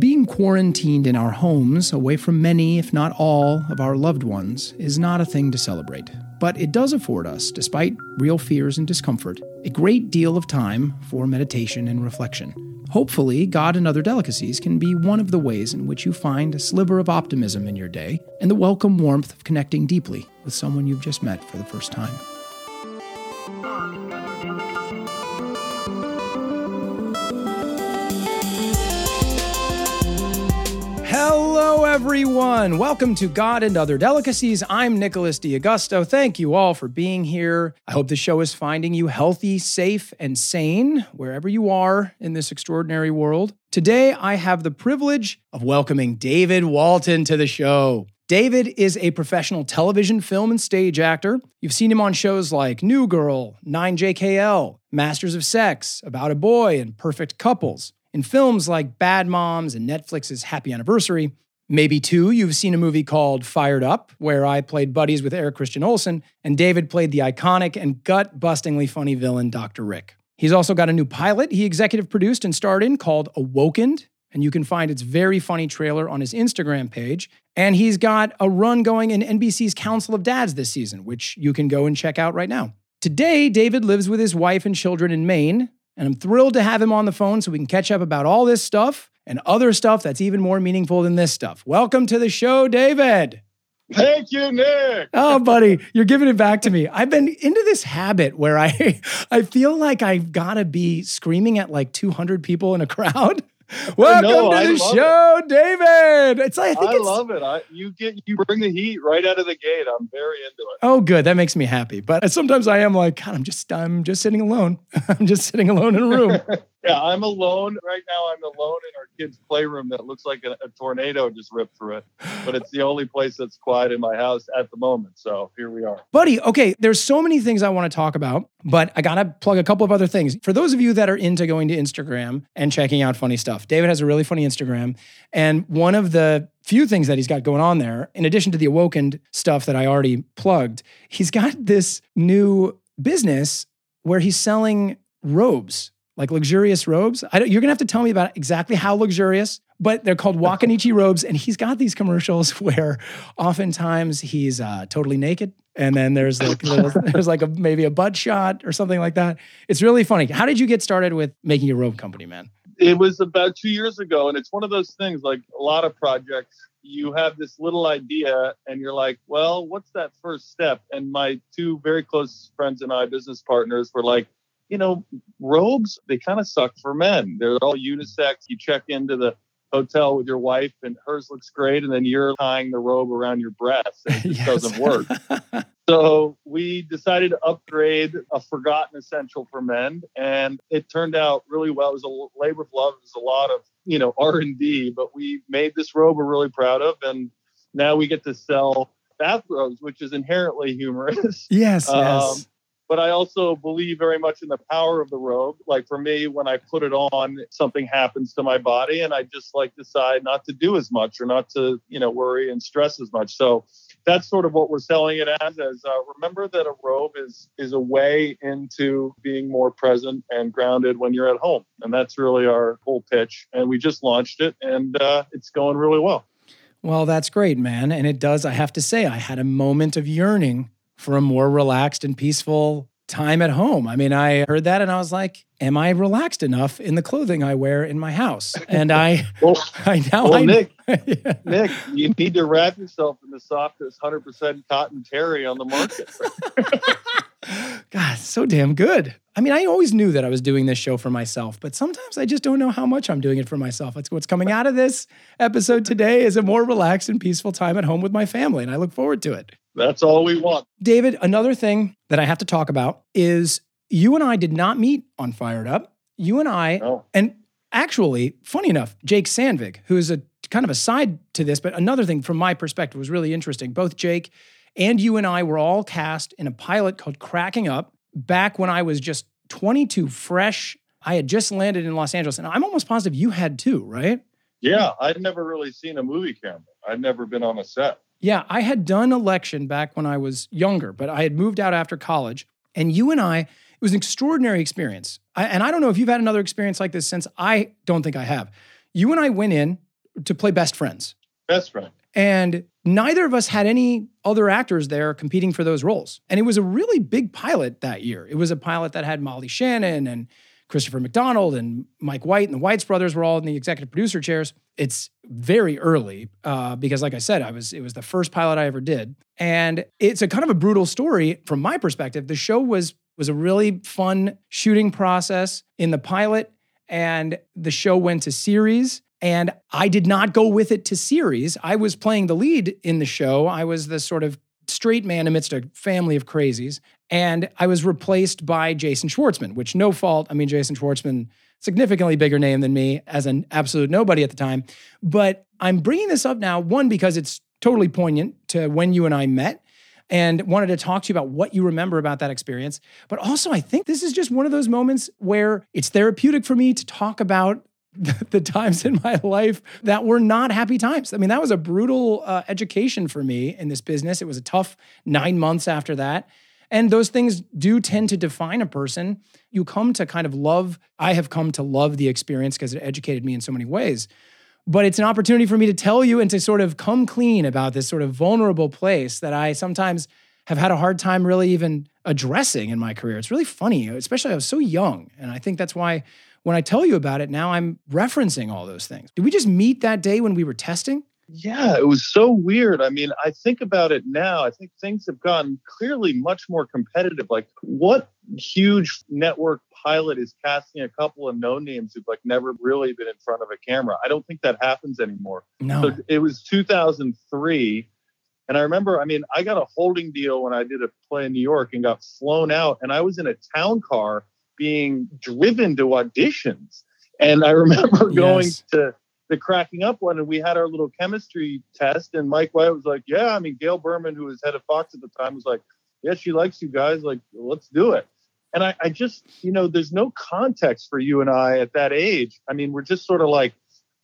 Being quarantined in our homes, away from many, if not all, of our loved ones, is not a thing to celebrate. But it does afford us, despite real fears and discomfort, a great deal of time for meditation and reflection. Hopefully, God and other delicacies can be one of the ways in which you find a sliver of optimism in your day and the welcome warmth of connecting deeply with someone you've just met for the first time. Everyone. Welcome to God and Other Delicacies. I'm Nicholas D'Agosto. Thank you all for being here. I hope the show is finding you healthy, safe, and sane wherever you are in this extraordinary world. Today, I have the privilege of welcoming David Walton to the show. David is a professional television, film, and stage actor. You've seen him on shows like New Girl, 9JKL, Masters of Sex, About a Boy, and Perfect Couples. In films like Bad Moms and Netflix's Happy Anniversary, maybe two, you've seen a movie called Fired Up, where I played buddies with Eric Christian Olsen, and David played the iconic and gut bustingly funny villain, Dr. Rick. He's also got a new pilot he executive produced and starred in called Awokened, and you can find its very funny trailer on his Instagram page. And he's got a run going in NBC's Council of Dads this season, which you can go and check out right now. Today, David lives with his wife and children in Maine, and I'm thrilled to have him on the phone so we can catch up about all this stuff and other stuff that's even more meaningful than this stuff. Welcome to the show, David. Thank you, Nick. Oh, buddy, you're giving it back to me. I've been into this habit where I I feel like I've got to be screaming at like 200 people in a crowd. Welcome know, to the show, David. It's like I think I it's love it. I, you get you bring the heat right out of the gate. I'm very into it. Oh, good. That makes me happy. But sometimes I am like, God, I'm just I'm just sitting alone. I'm just sitting alone in a room. Yeah, I'm alone right now. I'm alone in our kids' playroom that looks like a, a tornado just ripped through it. But it's the only place that's quiet in my house at the moment. So here we are. Buddy, okay, there's so many things I want to talk about, but I got to plug a couple of other things. For those of you that are into going to Instagram and checking out funny stuff, David has a really funny Instagram. And one of the few things that he's got going on there, in addition to the awoken stuff that I already plugged, he's got this new business where he's selling robes, like luxurious robes. I don't, you're gonna have to tell me about exactly how luxurious, but they're called Wakanicci robes, and he's got these commercials where oftentimes he's uh, totally naked, and then there's like little, there's like a maybe a butt shot or something like that. It's really funny. How did you get started with making a robe company, man? It was about two years ago, and it's one of those things like a lot of projects. You have this little idea, and you're like, well, what's that first step? And my two very close friends and I, business partners, were like, you know, robes, they kind of suck for men. They're all unisex. You check into the hotel with your wife and hers looks great. And then you're tying the robe around your breast and it just Yes. doesn't work. So we decided to upgrade a forgotten essential for men, and it turned out really well. It was a labor of love. It was a lot of you know R and D, but we made this robe we're really proud of, and now we get to sell bathrobes, which is inherently humorous. yes, um, yes. But I also believe very much in the power of the robe. Like for me, when I put it on, something happens to my body, and I just like decide not to do as much or not to, you know, worry and stress as much. So that's sort of what we're selling it as. As uh, remember that a robe is is a way into being more present and grounded when you're at home, and that's really our whole pitch. And we just launched it, and uh, it's going really well. Well, that's great, man. And it does, I have to say, I had a moment of yearning for a more relaxed and peaceful time at home. I mean, I heard that and I was like, am I relaxed enough in the clothing I wear in my house? And I, Well, I now well I Nick, Yeah. Nick, you need to wrap yourself in the softest 100% cotton terry on the market. God, so damn good. I mean, I always knew that I was doing this show for myself, but sometimes I just don't know how much I'm doing it for myself. It's what's coming out of this episode today is a more relaxed and peaceful time at home with my family, and I look forward to it. That's all we want. David, another thing that I have to talk about is you and I did not meet on Fired Up. You and I, No. and actually, funny enough, Jake Sandvig, who is a kind of a side to this, but another thing from my perspective was really interesting. Both Jake and you and I were all cast in a pilot called Cracking Up back when I was just 22, fresh. I had just landed in Los Angeles, and I'm almost positive you had too, right? Yeah, I'd never really seen a movie camera. I'd never been on a set. Yeah, I had done election back when I was younger, but I had moved out after college. And you and I, it was an extraordinary experience. I, and I don't know if you've had another experience like this since. I don't think I have. You and I went in to play best friends. Best friend. And neither of us had any other actors there competing for those roles. And it was a really big pilot that year. It was a pilot that had Molly Shannon and Christopher McDonald and Mike White and the Weitz brothers were all in the executive producer chairs. It's very early uh, because, like I said, I was it was the first pilot I ever did, and it's a kind of a brutal story from my perspective. The show was was a really fun shooting process in the pilot, and the show went to series. And I did not go with it to series. I was playing the lead in the show. I was the sort of straight man amidst a family of crazies. And I was replaced by Jason Schwartzman, which no fault. I mean, Jason Schwartzman, significantly bigger name than me as an absolute nobody at the time. But I'm bringing this up now, one, because it's totally poignant to when you and I met and wanted to talk to you about what you remember about that experience. But also, I think this is just one of those moments where it's therapeutic for me to talk about the times in my life that were not happy times. I mean, that was a brutal uh, education for me in this business. It was a tough nine months after that. And those things do tend to define a person. You come to kind of love, I have come to love the experience because it educated me in so many ways. But it's an opportunity for me to tell you and to sort of come clean about this sort of vulnerable place that I sometimes have had a hard time really even addressing in my career. It's really funny, especially I was so young. And I think that's why when I tell you about it now, I'm referencing all those things. Did we just meet that day when we were testing? Yeah, it was so weird. I mean, I think about it now. I think things have gotten clearly much more competitive. Like, what huge network pilot is casting a couple of no names who've like never really been in front of a camera? I don't think that happens anymore. No. So it was 2003. And I remember, I mean, I got a holding deal when I did a play in New York and got flown out. And I was in a town car being driven to auditions. And I remember going yes. to the cracking up one and we had our little chemistry test and Mike White was like, Yeah, I mean Gail Berman, who was head of Fox at the time, was like, Yeah, she likes you guys, like, let's do it. And I, I just, you know, there's no context for you and I at that age. I mean, we're just sort of like,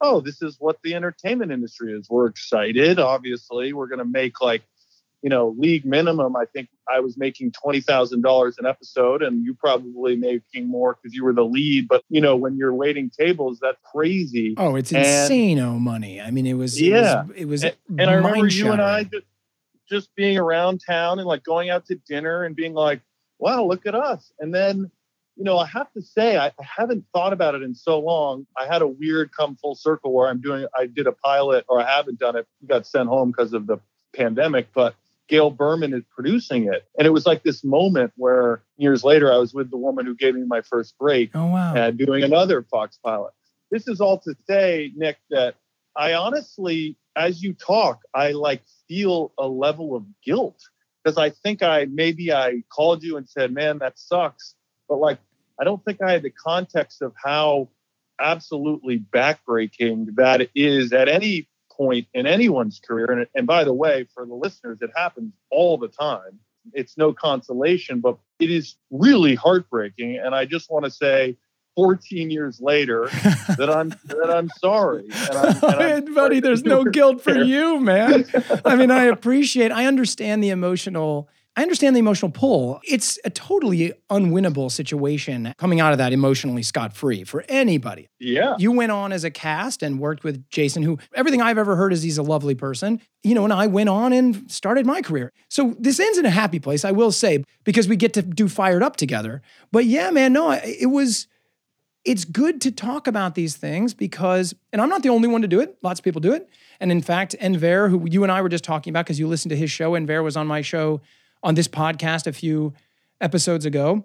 oh, this is what the entertainment industry is. We're excited, obviously. We're gonna make like you know, league minimum, I think I was making $20,000 an episode and you probably making more because you were the lead. But, you know, when you're waiting tables, that's crazy. Oh, it's insane oh money. I mean, it was, yeah. it was, it was and, and I remember you and I just, just being around town and like going out to dinner and being like, wow, look at us. And then, you know, I have to say, I, I haven't thought about it in so long. I had a weird come full circle where I'm doing, I did a pilot or I haven't done it, got sent home because of the pandemic, but Gail Berman is producing it. And it was like this moment where years later I was with the woman who gave me my first break oh, wow. and doing another Fox pilot. This is all to say, Nick, that I honestly, as you talk, I like feel a level of guilt because I think I maybe I called you and said, man, that sucks. But like, I don't think I had the context of how absolutely backbreaking that is at any point in anyone's career. And, and by the way, for the listeners, it happens all the time. It's no consolation, but it is really heartbreaking. And I just want to say, 14 years later that I'm that I'm sorry. And I'm, and I'm buddy, there's no guilt for you, man. I mean, I appreciate, I understand the emotional I understand the emotional pull. It's a totally unwinnable situation coming out of that emotionally scot free for anybody. Yeah. You went on as a cast and worked with Jason, who everything I've ever heard is he's a lovely person. You know, and I went on and started my career. So this ends in a happy place, I will say, because we get to do Fired Up together. But yeah, man, no, it was. It's good to talk about these things because, and I'm not the only one to do it. Lots of people do it. And in fact, Enver, who you and I were just talking about, because you listened to his show, Enver was on my show on this podcast a few episodes ago.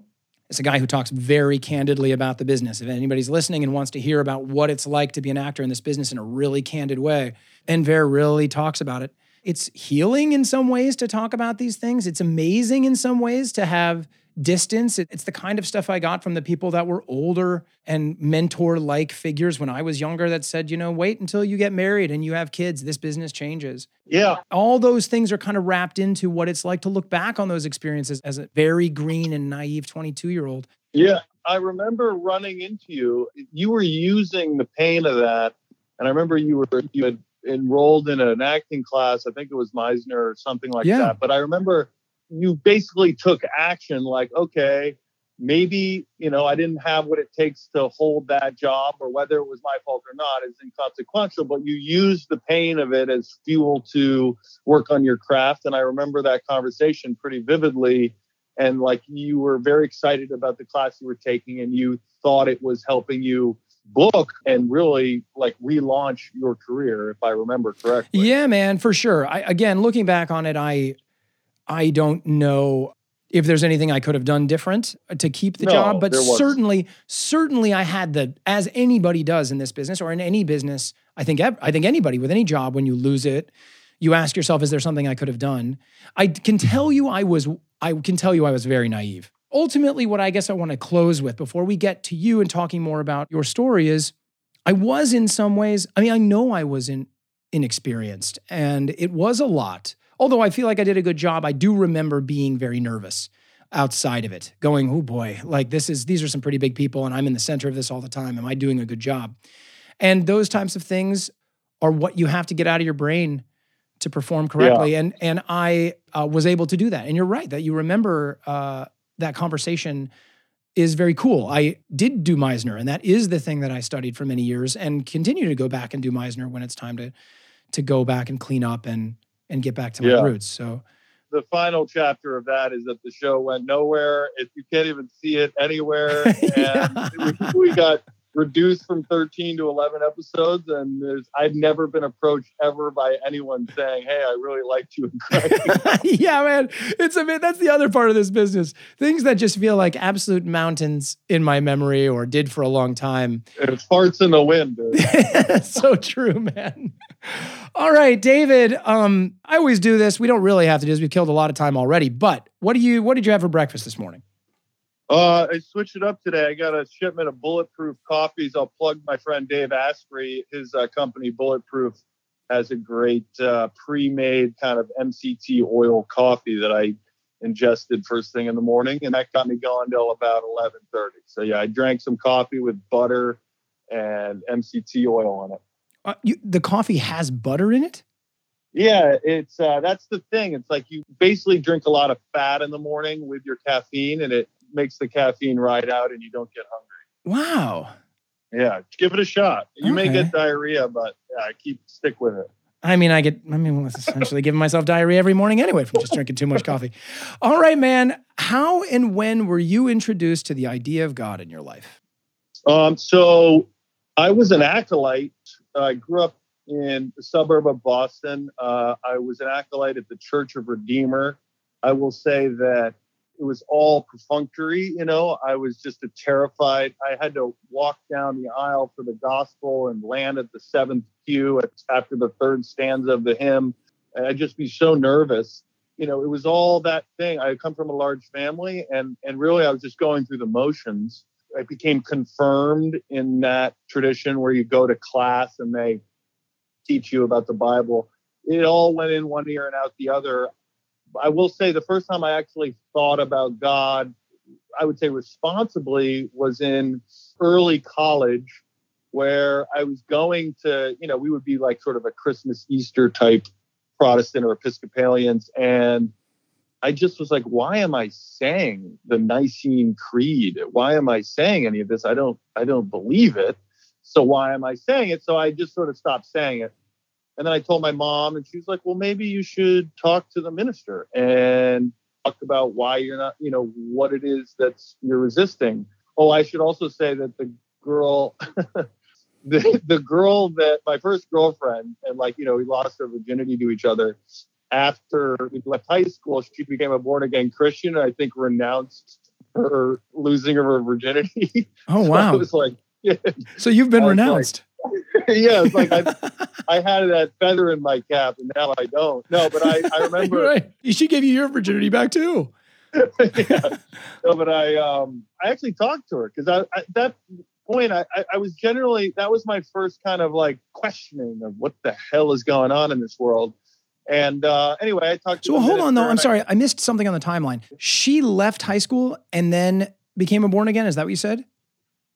It's a guy who talks very candidly about the business. If anybody's listening and wants to hear about what it's like to be an actor in this business in a really candid way, Enver really talks about it. It's healing in some ways to talk about these things. It's amazing in some ways to have distance. It's the kind of stuff I got from the people that were older and mentor like figures when I was younger that said, you know, wait until you get married and you have kids. This business changes. Yeah. All those things are kind of wrapped into what it's like to look back on those experiences as a very green and naive 22 year old. Yeah. I remember running into you. You were using the pain of that. And I remember you were, you had enrolled in an acting class. I think it was Meisner or something like yeah. that. But I remember you basically took action like, okay, maybe you know i didn't have what it takes to hold that job or whether it was my fault or not is inconsequential but you use the pain of it as fuel to work on your craft. And i remember that conversation pretty vividly. And like you were very excited about the class you were taking and you thought it was helping you book and really like relaunch your career if i remember correctly. Yeah man for sure. I, again looking back on it i i don't know if there's anything I could have done different uh, to keep the no, job. But certainly, certainly I had the, as anybody does in this business or in any business, I think, I think anybody with any job, when you lose it, you ask yourself, is there something I could have done? I can tell you I was, I can tell you I was very naive. Ultimately, what I guess I want to close with before we get to you and talking more about your story is I was in some ways, I mean, I know I was in, inexperienced and it was a lot although I feel like I did a good job, I do remember being very nervous outside of it, going, oh boy, like this is, these are some pretty big people and I'm in the center of this all the time. Am I doing a good job? And those types of things are what you have to get out of your brain to perform correctly. Yeah. And, and I uh, was able to do that. And you're right that you remember uh, that conversation is very cool. I did do Meisner, and that is the thing that I studied for many years and continue to go back and do Meisner when it's time to to go back and clean up and and get back to my yeah. roots. So the final chapter of that is that the show went nowhere. If you can't even see it anywhere, and yeah. we, we, got reduced from 13 to 11 episodes, and there's I've never been approached ever by anyone saying, "Hey, I really liked you." yeah, man, it's a bit that's the other part of this business. Things that just feel like absolute mountains in my memory, or did for a long time. It's farts in the wind. so true, man. All right, David. Um, I always do this. We don't really have to do this. We've killed a lot of time already. But what do you? What did you have for breakfast this morning? Uh, I switched it up today. I got a shipment of bulletproof coffees. I'll plug my friend Dave Asprey. His uh, company, Bulletproof, has a great uh, pre-made kind of MCT oil coffee that I ingested first thing in the morning, and that got me going till about 11:30. So yeah, I drank some coffee with butter and MCT oil on it. Uh, you, the coffee has butter in it. Yeah, it's uh, that's the thing. It's like you basically drink a lot of fat in the morning with your caffeine, and it makes the caffeine ride out and you don't get hungry. Wow. Yeah, give it a shot. You okay. may get diarrhea, but yeah, keep stick with it. I mean, I get, I mean, essentially giving myself diarrhea every morning anyway from just drinking too much coffee. All right, man. How and when were you introduced to the idea of God in your life? Um, so I was an acolyte. I grew up in the suburb of Boston. Uh, I was an acolyte at the Church of Redeemer. I will say that it was all perfunctory. You know, I was just a terrified. I had to walk down the aisle for the gospel and land at the seventh pew after the third stanza of the hymn. And I'd just be so nervous. You know, it was all that thing. I come from a large family, and and really, I was just going through the motions. I became confirmed in that tradition where you go to class and they teach you about the Bible. It all went in one ear and out the other. I will say the first time I actually thought about God, I would say responsibly, was in early college where I was going to, you know, we would be like sort of a Christmas Easter type Protestant or Episcopalians. And I just was like, why am I saying the Nicene Creed? Why am I saying any of this? I don't I don't believe it. So why am I saying it? So I just sort of stopped saying it. And then I told my mom, and she's like, well, maybe you should talk to the minister and talk about why you're not, you know, what it is that's you're resisting. Oh, I should also say that the girl, the, the girl that my first girlfriend, and like, you know, we lost our virginity to each other after we left high school. She became a born again Christian, and I think renounced her losing of her virginity. Oh, wow. so was like. So you've been renounced. Like, yeah, it's like I, I had that feather in my cap, and now I don't. No, but I, I remember. right. She gave you your virginity back too. yeah. No, but I, um, I actually talked to her because I, at that point, I, I was generally that was my first kind of like questioning of what the hell is going on in this world. And uh, anyway, I talked. To her So hold on, though. I'm sorry, I missed something on the timeline. She left high school and then became a born again. Is that what you said?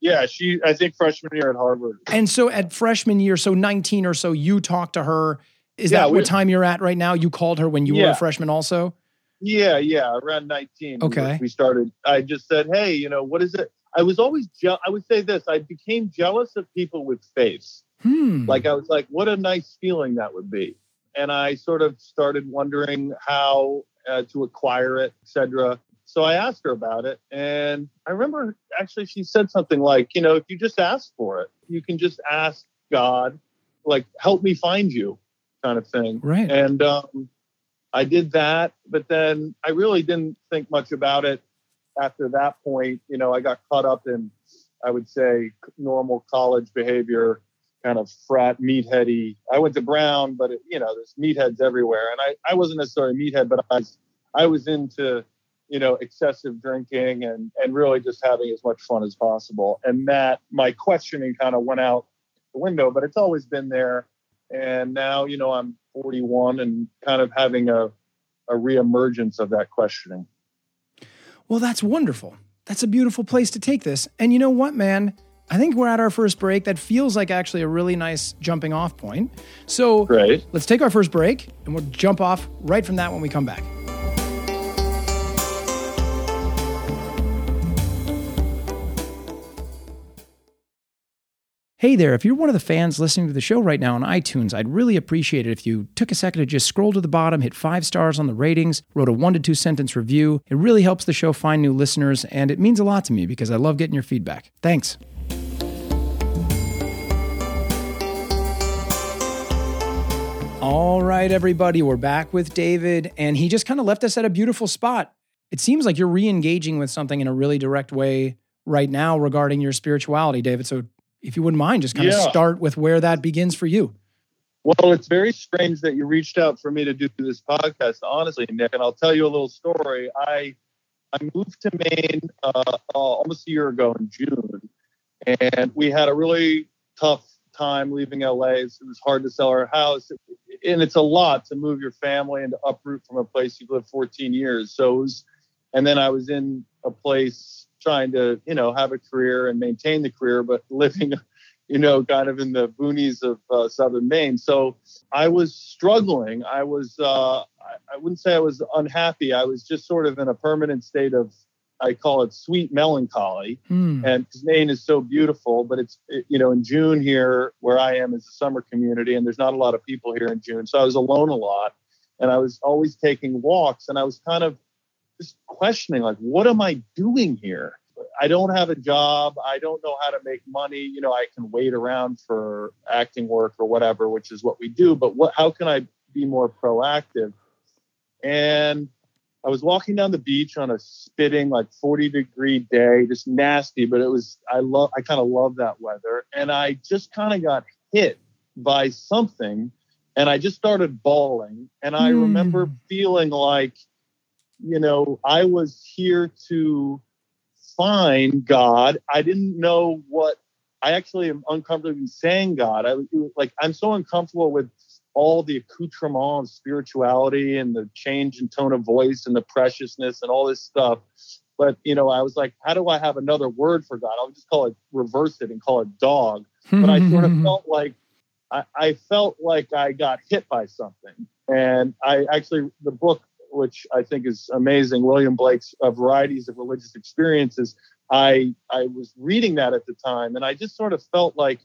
Yeah, she I think freshman year at Harvard. And so at freshman year, so 19 or so, you talked to her. Is yeah, that we, what time you're at right now? You called her when you yeah. were a freshman also? Yeah, yeah, around 19. Okay. We, started. I just said, hey, you know, what is it? I was always, je- I would say this I became jealous of people with faith. Hmm. Like, I was like, what a nice feeling that would be. And I sort of started wondering how uh, to acquire it, etc. So I asked her about it. And I remember actually she said something like, you know, if you just ask for it, you can just ask God, like, help me find you, kind of thing. right. And um, I did that, but then I really didn't think much about it after that point. You know, I got caught up in, I would say, normal college behavior, kind of frat meatheady. I went to Brown, but it, you know, there's meatheads everywhere, and I, I wasn't necessarily a meathead, but I was, I was into, you know, excessive drinking and and really just having as much fun as possible. And that my questioning kind of went out the window, but it's always been there. And now, you know, I'm 41 and kind of having a, a reemergence of that questioning. Well, that's wonderful. That's a beautiful place to take this. And you know what, man? I think we're at our first break. That feels like actually a really nice jumping off point. So Great. let's take our first break and we'll jump off right from that when we come back. Hey there, if you're one of the fans listening to the show right now on iTunes, I'd really appreciate it if you took a second to just scroll to the bottom, hit five stars on the ratings, wrote a one to two sentence review. It really helps the show find new listeners, and it means a lot to me because I love getting your feedback. Thanks. All right, everybody, we're back with David, and he just kind of left us at a beautiful spot. It seems like you're re engaging with something in a really direct way right now regarding your spirituality, David. So if you wouldn't mind, just kind of start with where that begins for you. Well, it's very strange that you reached out for me to do this podcast, honestly, Nick. And I'll tell you a little story. I I moved to Maine uh, uh, almost a year ago in June, and we had a really tough time leaving LA. It was hard to sell our house, and it's a lot to move your family and to uproot from a place you've lived 14 years. So it was, and then I was in a place trying to, you know, have a career and maintain the career, but living you know, kind of in the boonies of uh, southern Maine. So I was struggling. I was, uh, I, wouldn't say I was unhappy. I was just sort of in a permanent state of, I call it sweet melancholy. And And 'cause Maine is so beautiful, but it's, it, you know, in June here, where I am is a summer community, and there's not a lot of people here in June. So I was alone a lot. And I was always taking walks, and I was kind of just questioning, like, what am I doing here? I don't have a job. I don't know how to make money. You know, I can wait around for acting work or whatever, which is what we do. But what? How can I be more proactive? And I was walking down the beach on a spitting like 40 degree day, just nasty. But it was I love I kind of love that weather, and I just kind of got hit by something, and I just started bawling. And I Hmm. remember feeling like, you know, I was here to find God. I didn't know what I actually am uncomfortable saying God. I like, I'm so uncomfortable with all the accoutrement of spirituality and the change in tone of voice and the preciousness and all this stuff. But you know, I was like, how do I have another word for God? I'll just call it reverse it and call it dog. But I sort of felt like I, I felt like I got hit by something. And I actually the book which I think is amazing, William Blake's uh, Varieties of Religious Experiences. I I was reading that at the time, and I just sort of felt like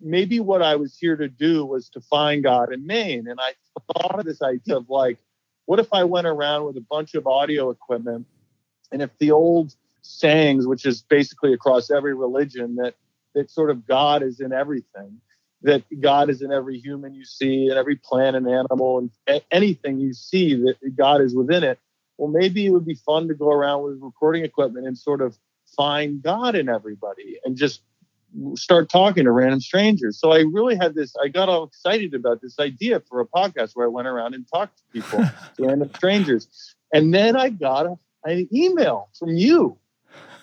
maybe what I was here to do was to find God in Maine. And I thought of this idea of like, what if I went around with a bunch of audio equipment, and if the old sayings, which is basically across every religion, that that sort of God is in everything, that God is in every human you see, and every plant and animal, and anything you see that God is within it. Well, maybe it would be fun to go around with recording equipment and sort of find God in everybody and just start talking to random strangers. So I really had this, I got all excited about this idea for a podcast where I went around and talked to people, to random strangers. And then I got a, an email from you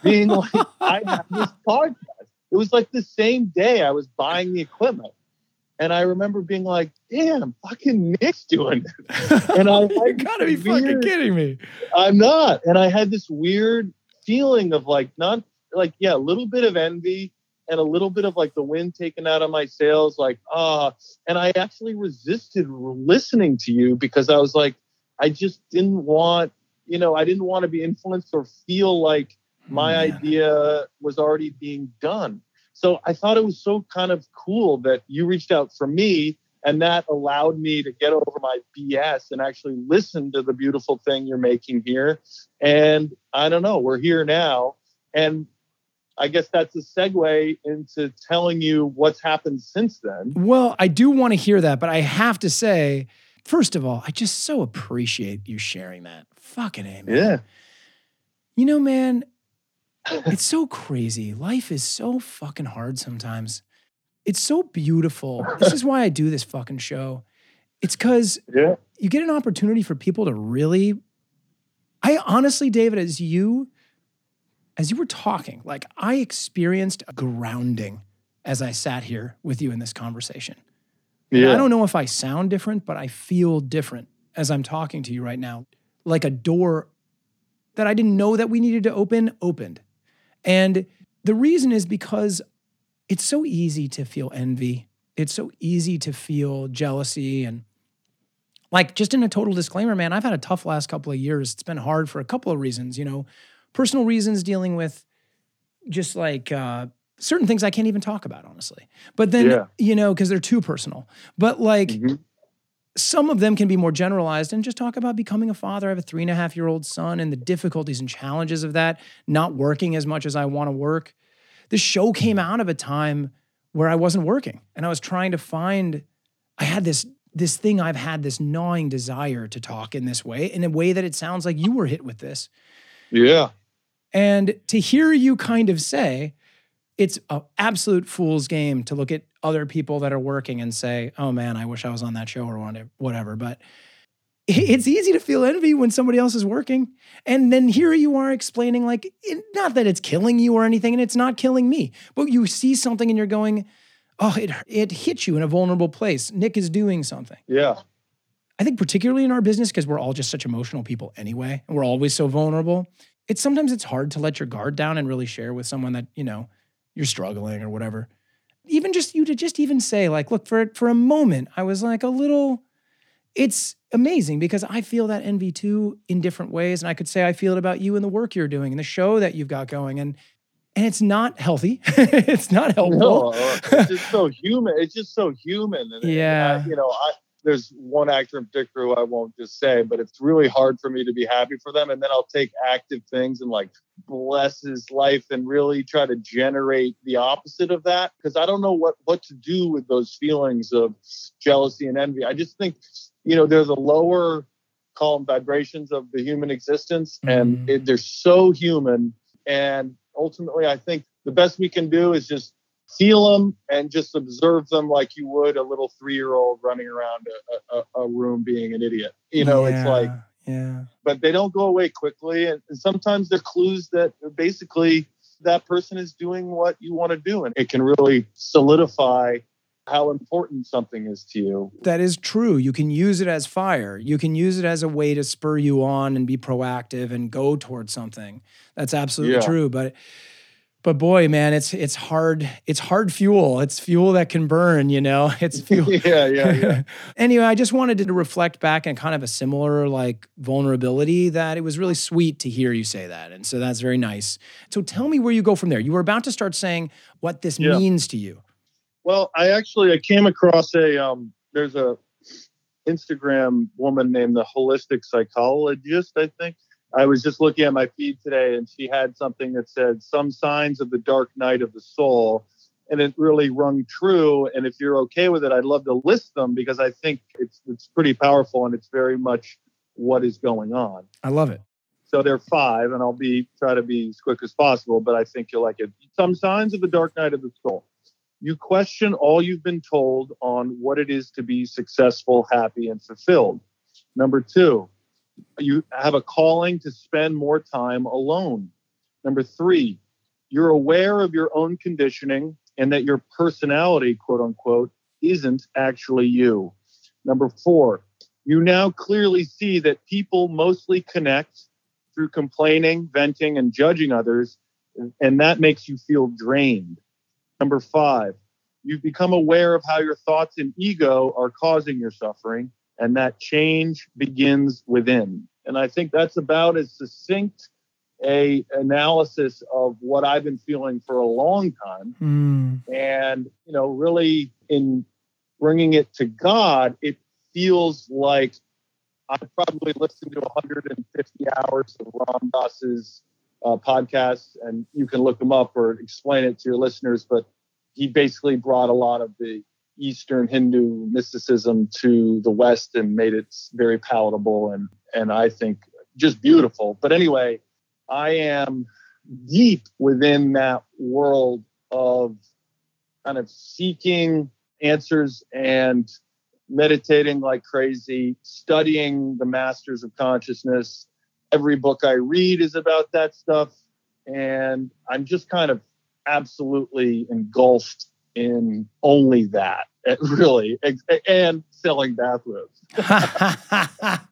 being like, I have this podcast. It was like the same day I was buying the equipment. And I remember being like, damn, fucking Nick's doing this. And I you gotta be this fucking kidding me. I'm not. And I had this weird feeling of like, not like, yeah, a little bit of envy and a little bit of like the wind taken out of my sails. Like, ah, and I actually resisted listening to you because I was like, I just didn't want, you know, I didn't want to be influenced or feel like my Man. idea was already being done. So I thought it was so kind of cool that you reached out for me and that allowed me to get over my BS and actually listen to the beautiful thing you're making here. And I don't know, we're here now. And I guess that's a segue into telling you what's happened since then. Well, I do want to hear that, but I have to say, first of all, I just so appreciate you sharing that. Fucking A, man. You know, man, it's so crazy. Life is so fucking hard sometimes. It's so beautiful. This is why I do this fucking show. It's because Yeah. you get an opportunity for people to really. I honestly, David, as you, as you were talking, like I experienced a grounding as I sat here with you in this conversation. And Yeah. I don't know if I sound different, but I feel different as I'm talking to you right now. Like a door that I didn't know that we needed to open opened. And the reason is because it's so easy to feel envy. It's so easy to feel jealousy and like just in a total disclaimer, man, I've had a tough last couple of years. It's been hard for a couple of reasons, you know, personal reasons dealing with just like uh certain things I can't even talk about, honestly. But then, Yeah. you know, because they're too personal. But like Mhm. Some of them can be more generalized and just talk about becoming a father. I have a three and a half year old son and the difficulties and challenges of that, not working as much as I want to work. The show came out of a time where I wasn't working and I was trying to find, I had this this thing I've had this gnawing desire to talk in this way, in a way that it sounds like you were hit with this. Yeah. And to hear you kind of say, it's an absolute fool's game to look at other people that are working and say, oh man, I wish I was on that show or whatever- whatever. But it's easy to feel envy when somebody else is working. And then here you are explaining, like, not that it's killing you or anything, and it's not killing me, but you see something and you're going, oh, it, it hit you in a vulnerable place. Nick is doing something. Yeah. I think particularly in our business because we're all just such emotional people anyway, and we're always so vulnerable. It's sometimes it's hard to let your guard down and really share with someone that you know you're struggling or whatever. Even just you to just even say like, look for for a moment, I was like a little. It's amazing because I feel that envy too in different ways, and I could say I feel it about you and the work you're doing and the show that you've got going, and and it's not healthy. it's not helpful. No, it's just so human. It's just so human. And Yeah. I- you know, I, there's one actor in particular who I won't just say, but it's really hard for me to be happy for them. And then I'll take active things and like bless his life and really try to generate the opposite of that because I don't know what what to do with those feelings of jealousy and envy. I just think, you know, there's a lower calm vibrations of the human existence, and Mhm. it, they're so human. And ultimately, I think the best we can do is just feel them and just observe them like you would a little three-year-old running around a, a, a room being an idiot. You know, it's like, Yeah, yeah. but they don't go away quickly, and, and sometimes they're clues that basically that person is doing what you want to do, and it can really solidify how important something is to you. That is true. You can use it as fire. You can use it as a way to spur you on and be proactive and go towards something. That's absolutely Yeah. true. But but boy, man, it's it's hard. It's hard fuel. It's fuel that can burn, you know. It's fuel. yeah, yeah, yeah. anyway, I just wanted to reflect back and kind of a similar like vulnerability that it was really sweet to hear you say that. And so that's very nice. So tell me where you go from there. You were about to start saying what this Yeah. means to you. Well, I actually I came across a um there's a Instagram woman named the holistic psychologist, I think. I was just looking at my feed today and she had something that said some signs of the dark night of the soul and it really rung true and if you're okay with it I'd love to list them because I think it's it's pretty powerful and it's very much what is going on. I love it. So there are five, and I'll be try to be as quick as possible, but I think you'll like it. Some signs of the dark night of the soul. You question all you've been told on what it is to be successful, happy, and fulfilled. Number two, you have a calling to spend more time alone. Number three, you're aware of your own conditioning and that your personality, quote unquote, isn't actually you. Number four, you now clearly see that people mostly connect through complaining, venting, and judging others, and that makes you feel drained. Number five, you've become aware of how your thoughts and ego are causing your suffering. And that change begins within. And I think that's about as succinct a analysis of what I've been feeling for a long time. Mm. And, you know, really in bringing it to God, it feels like I probably listened to 150 hours of Ram Dass's uh, podcasts, and you can look them up or explain it to your listeners. But he basically brought a lot of the Eastern Hindu mysticism to the West and made it very palatable and and I think just beautiful. But anyway, I am deep within that world of kind of seeking answers and meditating like crazy, studying the masters of consciousness. Every book I read is about that stuff. And I'm just kind of absolutely engulfed in only that, really, and selling bathrobes.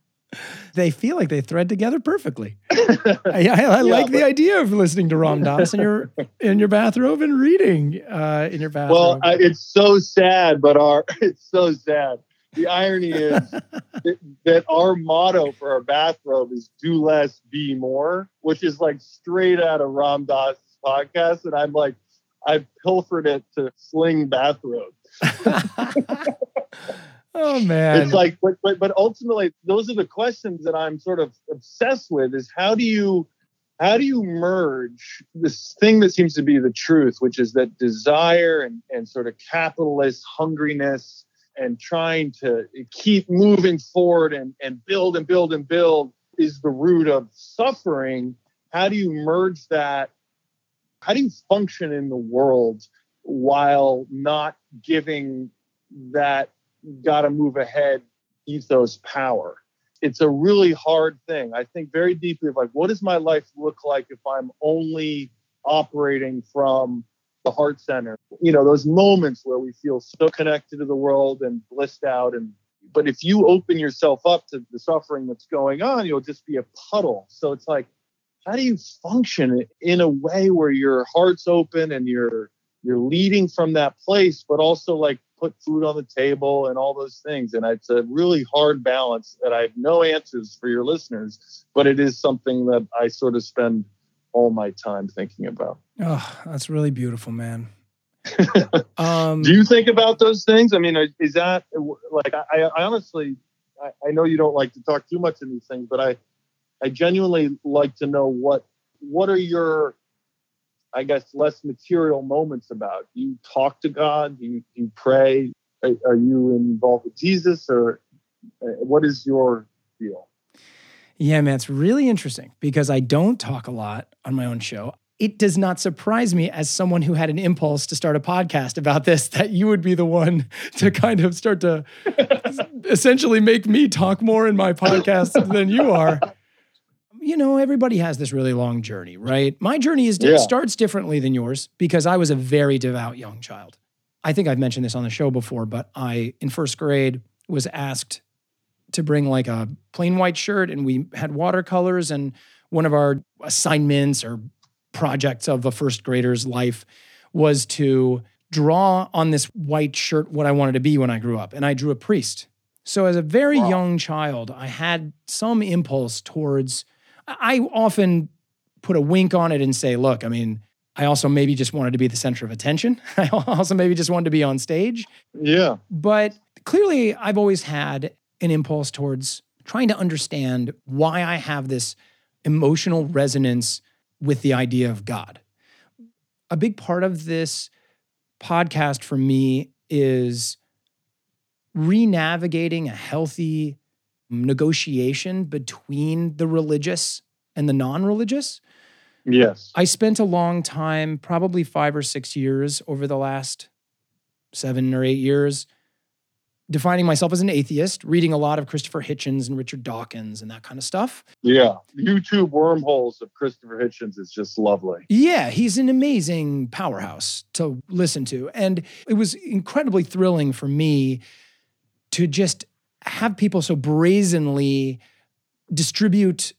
they feel like they thread together perfectly. I, I, I yeah, like but, the idea of listening to Ram Dass in your in your bathrobe and reading uh, in your bathrobe. Well, I, it's so sad, but our it's so sad. The irony is that, that our motto for our bathrobe is "Do less, be more," which is like straight out of Ram Dass podcast, and I'm like, I pilfered it to sling bathrobe. oh man it's like but, but but ultimately those are the questions that i'm sort of obsessed with is how do you how do you merge this thing that seems to be the truth which is that desire and, and sort of capitalist hungriness and trying to keep moving forward and, and build and build and build is the root of suffering how do you merge that how do you function in the world while not giving that got to move ahead ethos power. It's a really hard thing. I think very deeply of like, what does my life look like if I'm only operating from the heart center? You know, those moments where we feel so connected to the world and blissed out. And but if you open yourself up to the suffering that's going on, you'll just be a puddle. So it's like, how do you function in a way where your heart's open and you're you're leading from that place, but also like put food on the table and all those things. And it's a really hard balance that I have no answers for your listeners, but it is something that I sort of spend all my time thinking about. Oh, that's really beautiful, man. um, Do you think about those things? I mean, is that like I, I honestly, I, I know you don't like to talk too much in these things, but I, I genuinely like to know what what are your I guess, less material moments about? You talk to God? You, you pray? Are, are you involved with Jesus? Or uh, what is your deal? Yeah, man, it's really interesting because I don't talk a lot on my own show. It does not surprise me as someone who had an impulse to start a podcast about this that you would be the one to kind of start to essentially make me talk more in my podcast than you are you know, everybody has this really long journey, right? My journey is yeah. starts differently than yours because I was a very devout young child. I think I've mentioned this on the show before, but I in first grade was asked to bring like a plain white shirt and we had watercolors and one of our assignments or projects of a first grader's life was to draw on this white shirt what I wanted to be when I grew up. And I drew a priest. So as a very wow. young child, I had some impulse towards I often put a wink on it and say, look, I mean, I also maybe just wanted to be the center of attention. I also maybe just wanted to be on stage. Yeah. But clearly, I've always had an impulse towards trying to understand why I have this emotional resonance with the idea of God. A big part of this podcast for me is re-navigating a healthy negotiation between the religious and the non religious. Yes. I spent a long time, probably five or six years over the last seven or eight years, defining myself as an atheist, reading a lot of Christopher Hitchens and Richard Dawkins and that kind of stuff. Yeah. YouTube wormholes of Christopher Hitchens is just lovely. Yeah. He's an amazing powerhouse to listen to. And it was incredibly thrilling for me to just have people so brazenly distribute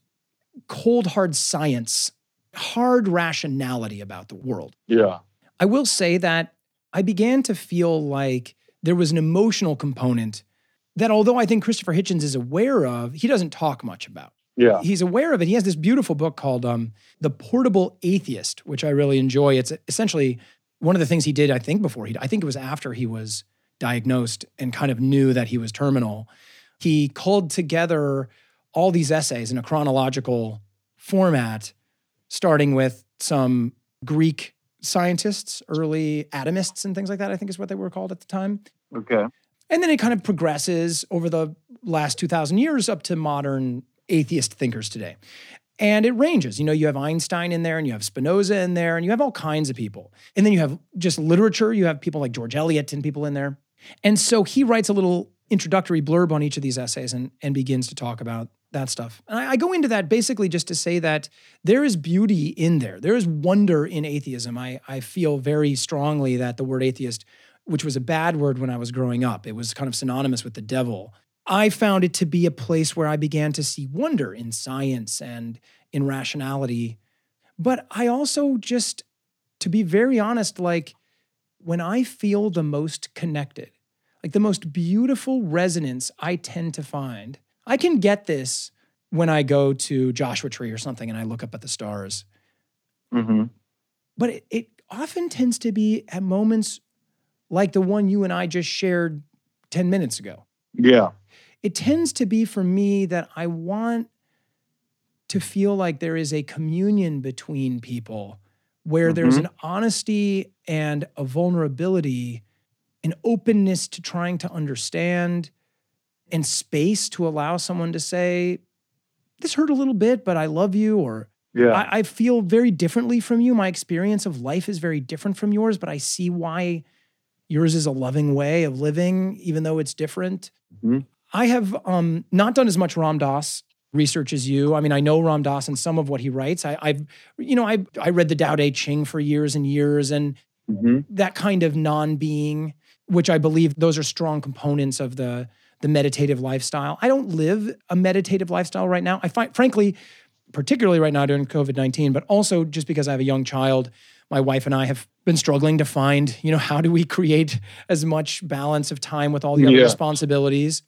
cold hard science, hard rationality about the world. Yeah. I will say that I began to feel like there was an emotional component that although I think Christopher Hitchens is aware of, he doesn't talk much about. Yeah. He's aware of it. He has this beautiful book called um, The Portable Atheist, which I really enjoy. It's essentially one of the things he did, I think, before he, I think it was after he was diagnosed and kind of knew that he was terminal. He called together all these essays in a chronological format, starting with some Greek scientists, early atomists, and things like that, I think is what they were called at the time. Okay. And then it kind of progresses over the last 2,000 years up to modern atheist thinkers today. And it ranges. You know, you have Einstein in there and you have Spinoza in there and you have all kinds of people. And then you have just literature. You have people like George Eliot and people in there. And so he writes a little introductory blurb on each of these essays and, and begins to talk about that stuff. And I, I go into that basically just to say that there is beauty in there. There is wonder in atheism. I, I feel very strongly that the word atheist, which was a bad word when I was growing up, it was kind of synonymous with the devil. I found it to be a place where I began to see wonder in science and in rationality. But I also just, to be very honest, like when I feel the most connected, like the most beautiful resonance I tend to find, I can get this when I go to Joshua Tree or something and I look up at the stars. Mm-hmm. But it, it often tends to be at moments like the one you and I just shared 10 minutes ago. Yeah. It tends to be for me that I want to feel like there is a communion between people where there's Mhm. an honesty and a vulnerability, an openness to trying to understand, and space to allow someone to say, This hurt a little bit, but I love you, or Yeah. I, I feel very differently from you. My experience of life is very different from yours, but I see why yours is a loving way of living, even though it's different. Mhm. I have um, not done as much Ram Dass research as you. I mean, I know Ram Dass and some of what he writes. I, I've, you know, I I read the Tao Te Ching for years and years, and mm-hmm. that kind of non-being, which I believe those are strong components of the the meditative lifestyle. I don't live a meditative lifestyle right now. I find, frankly, particularly right now during COVID nineteen, but also just because I have a young child, my wife and I have been struggling to find, you know, how do we create as much balance of time with all the other Yeah. responsibilities.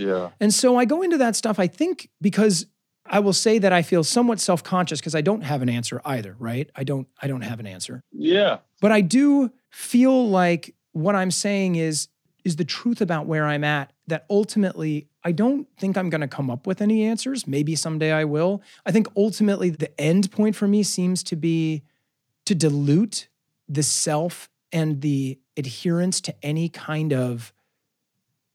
Yeah. And so I go into that stuff, I think, because I will say that I feel somewhat self-conscious because I don't have an answer either, right? I don't I don't have an answer. Yeah. But I do feel like what I'm saying is is the truth about where I'm at that ultimately I don't think I'm going to come up with any answers. Maybe someday I will. I think ultimately the end point for me seems to be to dilute the self and the adherence to any kind of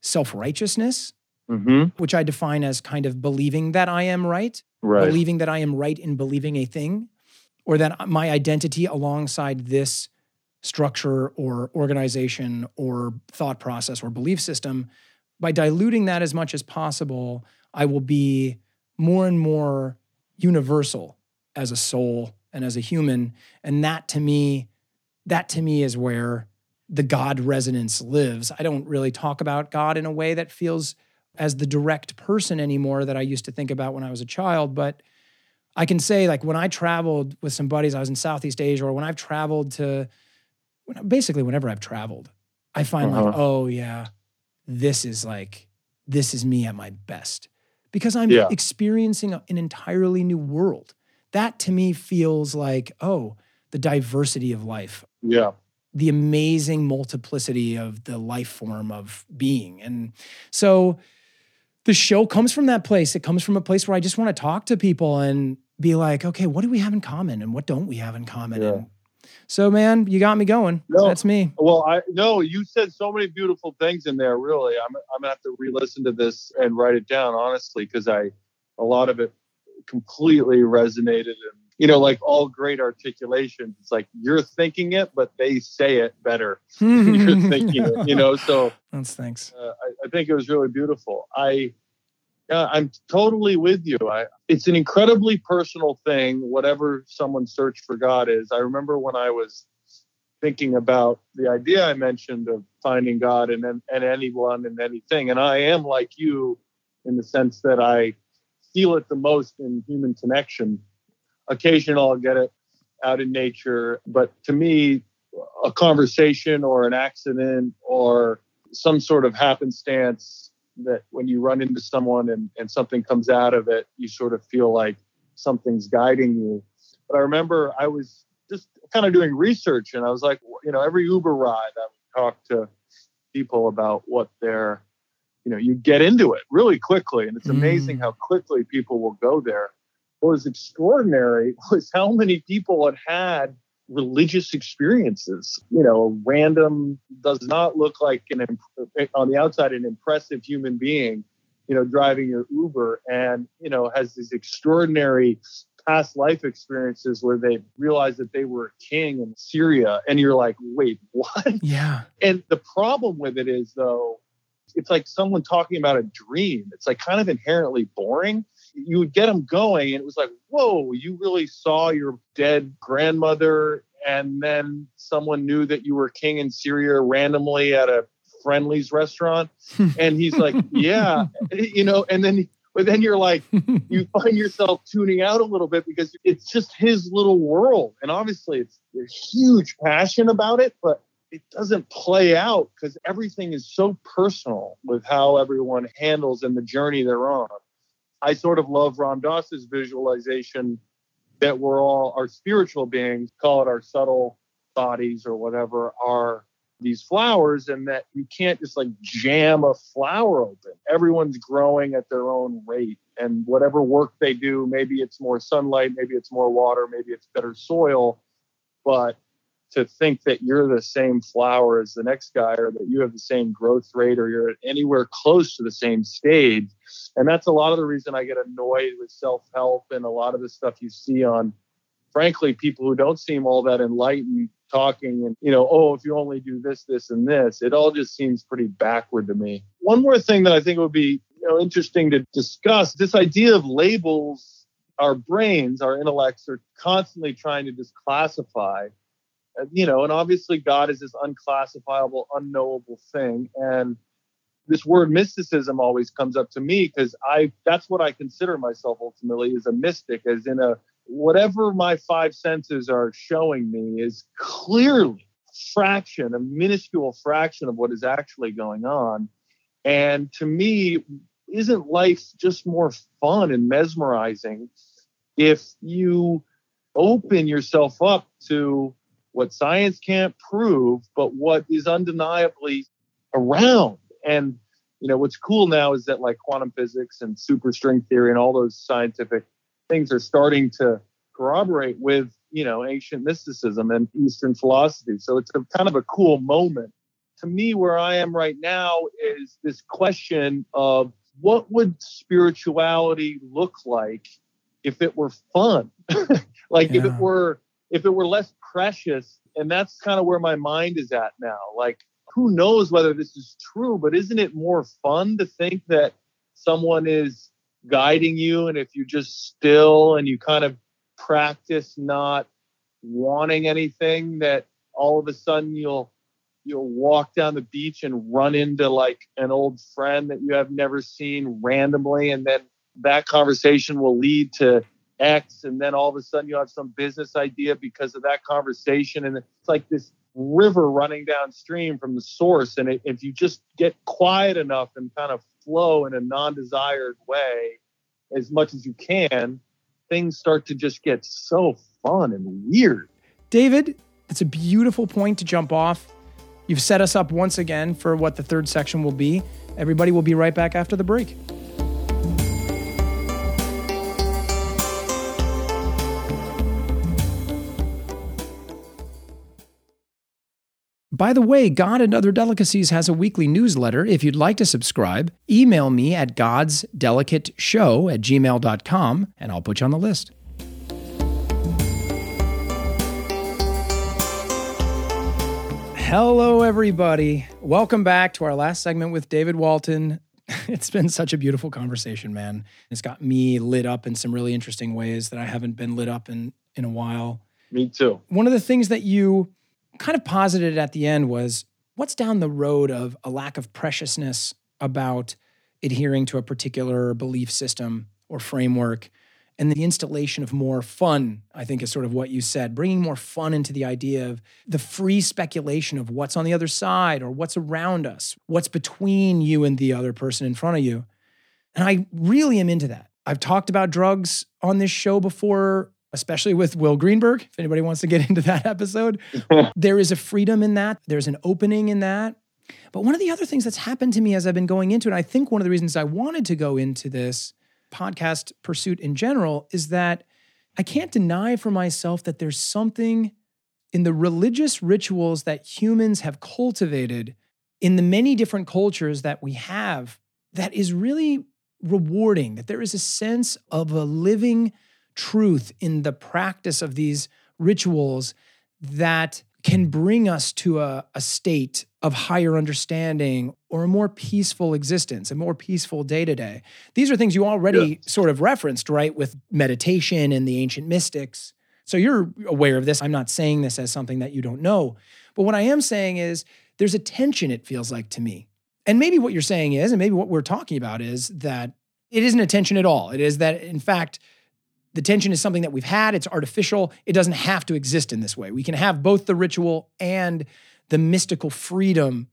self-righteousness, Mm-hmm. which I define as kind of believing that I am right Right. believing that I am right in believing a thing, or that my identity alongside this structure or organization or thought process or belief system, by diluting that as much as possible, I will be more and more universal as a soul and as a human. And that to me, that to me is where the God resonance lives. I don't really talk about God in a way that feels as the direct person anymore that I used to think about when I was a child. But I can say, like, when I traveled with some buddies, I was in Southeast Asia, or when I've traveled to basically whenever I've traveled, I find like, Uh-huh. oh, yeah, this is like, this is me at my best because I'm Yeah. experiencing an entirely new world. That to me feels like, oh, the diversity of life, Yeah. the amazing multiplicity of the life form of being. And so the show comes from that place. It comes from a place where I just want to talk to people and be like, okay, what do we have in common and what don't we have in common? Yeah. And so, man, you got me going. No. That's me. Well, I no, you said so many beautiful things in there. Really, I'm I'm gonna have to re-listen to this and write it down honestly, because I a lot of it completely resonated and you know, like all great articulations, it's like you're thinking it, but they say it better. you're thinking it, you know. So That's thanks. uh, I, I think it was really beautiful. I, yeah, I'm totally with you. I, it's an incredibly personal thing, whatever someone's search for God is. I remember when I was thinking about the idea I mentioned of finding God and and anyone and anything, and I am like you in the sense that I feel it the most in human connection. Occasionally, I'll get it out in nature, but to me, a conversation or an accident or some sort of happenstance that when you run into someone and, and something comes out of it, you sort of feel like something's guiding you. But I remember I was just kind of doing research and I was like, you know, every Uber ride I would talk to people about what their, you know, you get into it really quickly. And it's amazing mm. how quickly people will go there. Was extraordinary was how many people had had religious experiences. You know, random does not look like an on the outside an impressive human being. You know, driving your Uber and you know has these extraordinary past life experiences where they realize that they were a king in Syria, and you're like, wait, what? Yeah. And the problem with it is though, it's like someone talking about a dream. It's like kind of inherently boring you would get them going and it was like whoa you really saw your dead grandmother and then someone knew that you were king in syria randomly at a friendly's restaurant? And he's like yeah. You know and then but then you're like you find yourself tuning out a little bit because it's just his little world and obviously it's a huge passion about it but it doesn't play out because everything is so personal with how everyone handles and the journey they're on I sort of love Ram Dass's visualization that we're all our spiritual beings, call it our subtle bodies or whatever, are these flowers, and that you can't just like jam a flower open. Everyone's growing at their own rate, and whatever work they do, maybe it's more sunlight, maybe it's more water, maybe it's better soil, but to think that you're the same flower as the next guy or that you have the same growth rate or you're anywhere close to the same stage. And that's a lot of the reason I get annoyed with self help and a lot of the stuff you see on, frankly, people who don't seem all that enlightened talking and, you know, oh, if you only do this, this, and this, it all just seems pretty backward to me. One more thing that I think would be, you know, interesting to discuss this idea of labels. Our brains, our intellects are constantly trying to just classify you know, and obviously God is this unclassifiable, unknowable thing. And this word mysticism always comes up to me because I that's what I consider myself ultimately is a mystic, as in a whatever my five senses are showing me is clearly fraction, a minuscule fraction of what is actually going on. And to me, isn't life just more fun and mesmerizing if you open yourself up to what science can't prove, but what is undeniably around. And you know what's cool now is that like quantum physics and superstring theory and all those scientific things are starting to corroborate with you know ancient mysticism and Eastern philosophy. So it's a kind of a cool moment. To me, where I am right now is this question of what would spirituality look like if it were fun? like yeah. if it were if it were less precious. And that's kind of where my mind is at now. Like, who knows whether this is true, but isn't it more fun to think that someone is guiding you? And if you just still and you kind of practice not wanting anything, that all of a sudden you'll you'll walk down the beach and run into like an old friend that you have never seen randomly and then that conversation will lead to X, and then all of a sudden you have some business idea because of that conversation. And it's like this river running downstream from the source. And if you just get quiet enough and kind of flow in a non desired way as much as you can, things start to just get so fun and weird. David, it's a beautiful point to jump off. You've set us up once again for what the third section will be. Everybody will be right back after the break. By the way, God and Other Delicacies has a weekly newsletter. If you'd like to subscribe, email me at godsdelicateshow at gmail.com and I'll put you on the list. Hello, everybody. Welcome back to our last segment with David Walton. It's been such a beautiful conversation, man. It's got me lit up in some really interesting ways that I haven't been lit up in in a while. Me too. One of the things that you kind of posited at the end was what's down the road of a lack of preciousness about adhering to a particular belief system or framework and the installation of more fun, I think is sort of what you said, bringing more fun into the idea of the free speculation of what's on the other side or what's around us, what's between you and the other person in front of you. And I really am into that. I've talked about drugs on this show before, especially with Will Greenberg. If anybody wants to get into that episode, there is a freedom in that, there's an opening in that. But one of the other things that's happened to me as I've been going into it, I think one of the reasons I wanted to go into this podcast pursuit in general is that I can't deny for myself that there's something in the religious rituals that humans have cultivated in the many different cultures that we have that is really rewarding, that there is a sense of a living truth in the practice of these rituals that can bring us to a, a state of higher understanding or a more peaceful existence, a more peaceful day to day. These are things you already yeah. sort of referenced, right, with meditation and the ancient mystics. So you're aware of this. I'm not saying this as something that you don't know. But what I am saying is there's a tension, it feels like to me. And maybe what you're saying is, and maybe what we're talking about is that it isn't a tension at all. It is that, in fact, the tension is something that we've had, it's artificial. It doesn't have to exist in this way. We can have both the ritual and the mystical freedom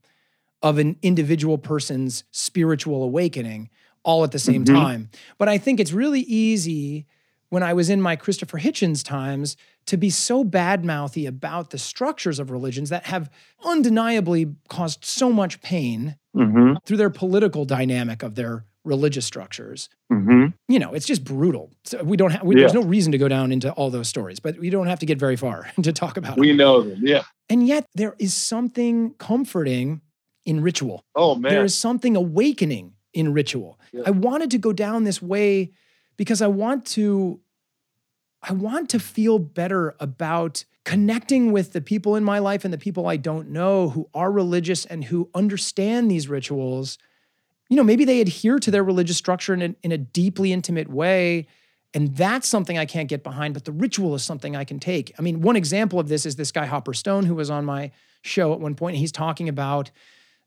of an individual person's spiritual awakening all at the same mm-hmm. time. But I think it's really easy when I was in my Christopher Hitchens times to be so badmouthy about the structures of religions that have undeniably caused so much pain mm-hmm. through their political dynamic of their religious structures. Mm-hmm. You know, it's just brutal. So we don't have. We, yeah. There's no reason to go down into all those stories, but we don't have to get very far to talk about. We them. know them, yeah. And yet, there is something comforting in ritual. Oh man, there is something awakening in ritual. Yeah. I wanted to go down this way because I want to. I want to feel better about connecting with the people in my life and the people I don't know who are religious and who understand these rituals you know, maybe they adhere to their religious structure in a, in a deeply intimate way. And that's something I can't get behind, but the ritual is something I can take. I mean, one example of this is this guy, Hopper Stone, who was on my show at one point. And he's talking about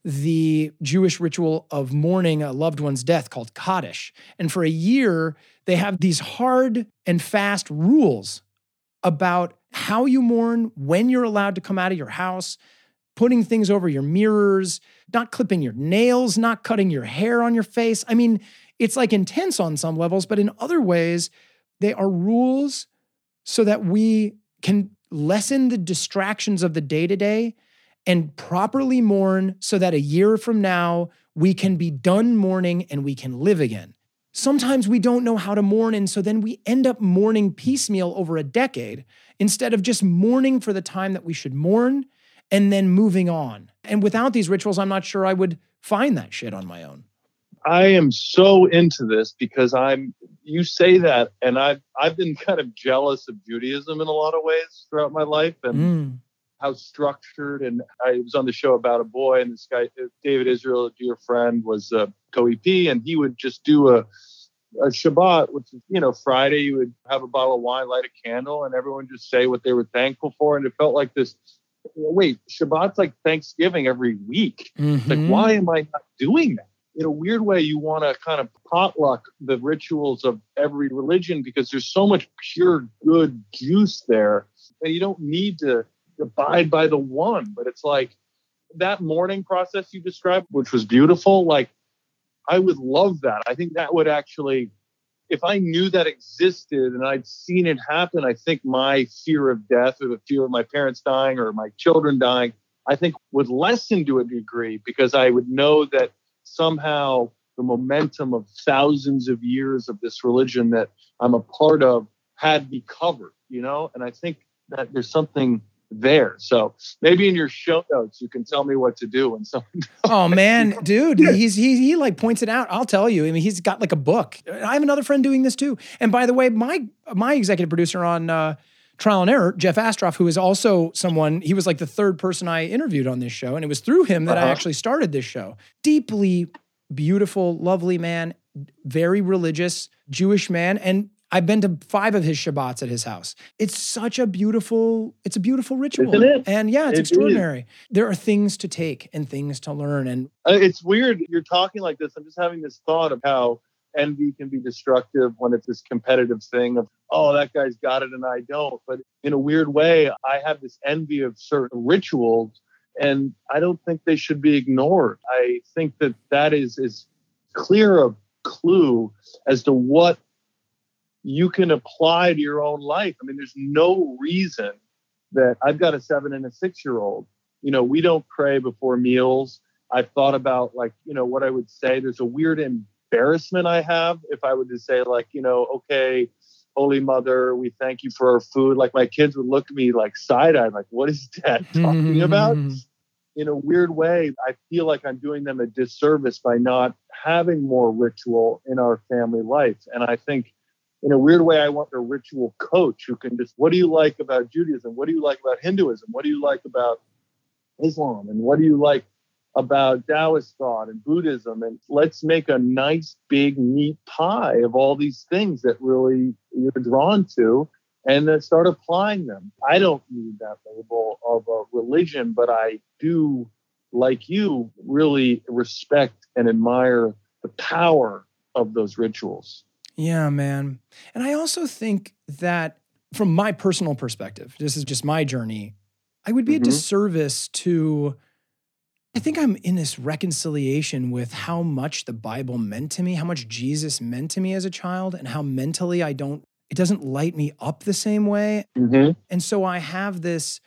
the Jewish ritual of mourning a loved one's death called Kaddish. And for a year, they have these hard and fast rules about how you mourn, when you're allowed to come out of your house, putting things over your mirrors, not clipping your nails, not cutting your hair on your face. I mean, it's like intense on some levels, but in other ways, they are rules so that we can lessen the distractions of the day to day and properly mourn so that a year from now, we can be done mourning and we can live again. Sometimes we don't know how to mourn, and so then we end up mourning piecemeal over a decade instead of just mourning for the time that we should mourn and then moving on. And without these rituals, I'm not sure I would find that shit on my own. I am so into this because I'm you say that and I've I've been kind of jealous of Judaism in a lot of ways throughout my life and mm. how structured and I was on the show about a boy and this guy David Israel, a dear friend, was a co-EP and he would just do a a Shabbat, which is, you know, Friday, you would have a bottle of wine, light a candle, and everyone just say what they were thankful for. And it felt like this wait, Shabbat's like Thanksgiving every week. Mm-hmm. Like, why am I not doing that? In a weird way, you want to kind of potluck the rituals of every religion because there's so much pure good juice there. And you don't need to abide by the one. But it's like that mourning process you described, which was beautiful. Like, I would love that. I think that would actually if I knew that existed and I'd seen it happen, I think my fear of death or the fear of my parents dying or my children dying, I think would lessen to a degree because I would know that somehow the momentum of thousands of years of this religion that I'm a part of had me covered, you know? And I think that there's something there. So maybe in your show notes you can tell me what to do when someone. oh man, dude, he's he he like points it out. I'll tell you. I mean, he's got like a book. I have another friend doing this too. And by the way, my my executive producer on uh, Trial and Error, Jeff Astrof, who is also someone. He was like the third person I interviewed on this show, and it was through him that uh-huh. I actually started this show. Deeply beautiful, lovely man, very religious Jewish man, and I've been to five of his Shabbats at his house. It's such a beautiful, it's a beautiful ritual. Isn't it? And yeah, it's it extraordinary. Is. There are things to take and things to learn. And uh, it's weird. You're talking like this. I'm just having this thought of how envy can be destructive when it's this competitive thing of, oh, that guy's got it and I don't. But in a weird way, I have this envy of certain rituals and I don't think they should be ignored. I think that that is as clear a clue as to what you can apply to your own life. I mean, there's no reason that I've got a seven and a six year old. You know, we don't pray before meals. I've thought about like, you know, what I would say. There's a weird embarrassment I have if I would just say, like, you know, okay, Holy Mother, we thank you for our food. Like my kids would look at me like side eyed, like, what is dad talking about? In a weird way, I feel like I'm doing them a disservice by not having more ritual in our family life. And I think in a weird way, I want a ritual coach who can just, what do you like about Judaism? What do you like about Hinduism? What do you like about Islam? And what do you like about Taoist thought and Buddhism? And let's make a nice, big, neat pie of all these things that really you're drawn to and then start applying them. I don't need that label of a religion, but I do, like you, really respect and admire the power of those rituals. Yeah, man. And I also think that from my personal perspective, this is just my journey, I would be mm-hmm. a disservice to. I think I'm in this reconciliation with how much the Bible meant to me, how much Jesus meant to me as a child, and how mentally I don't, it doesn't light me up the same way. Mm-hmm. And so I have this,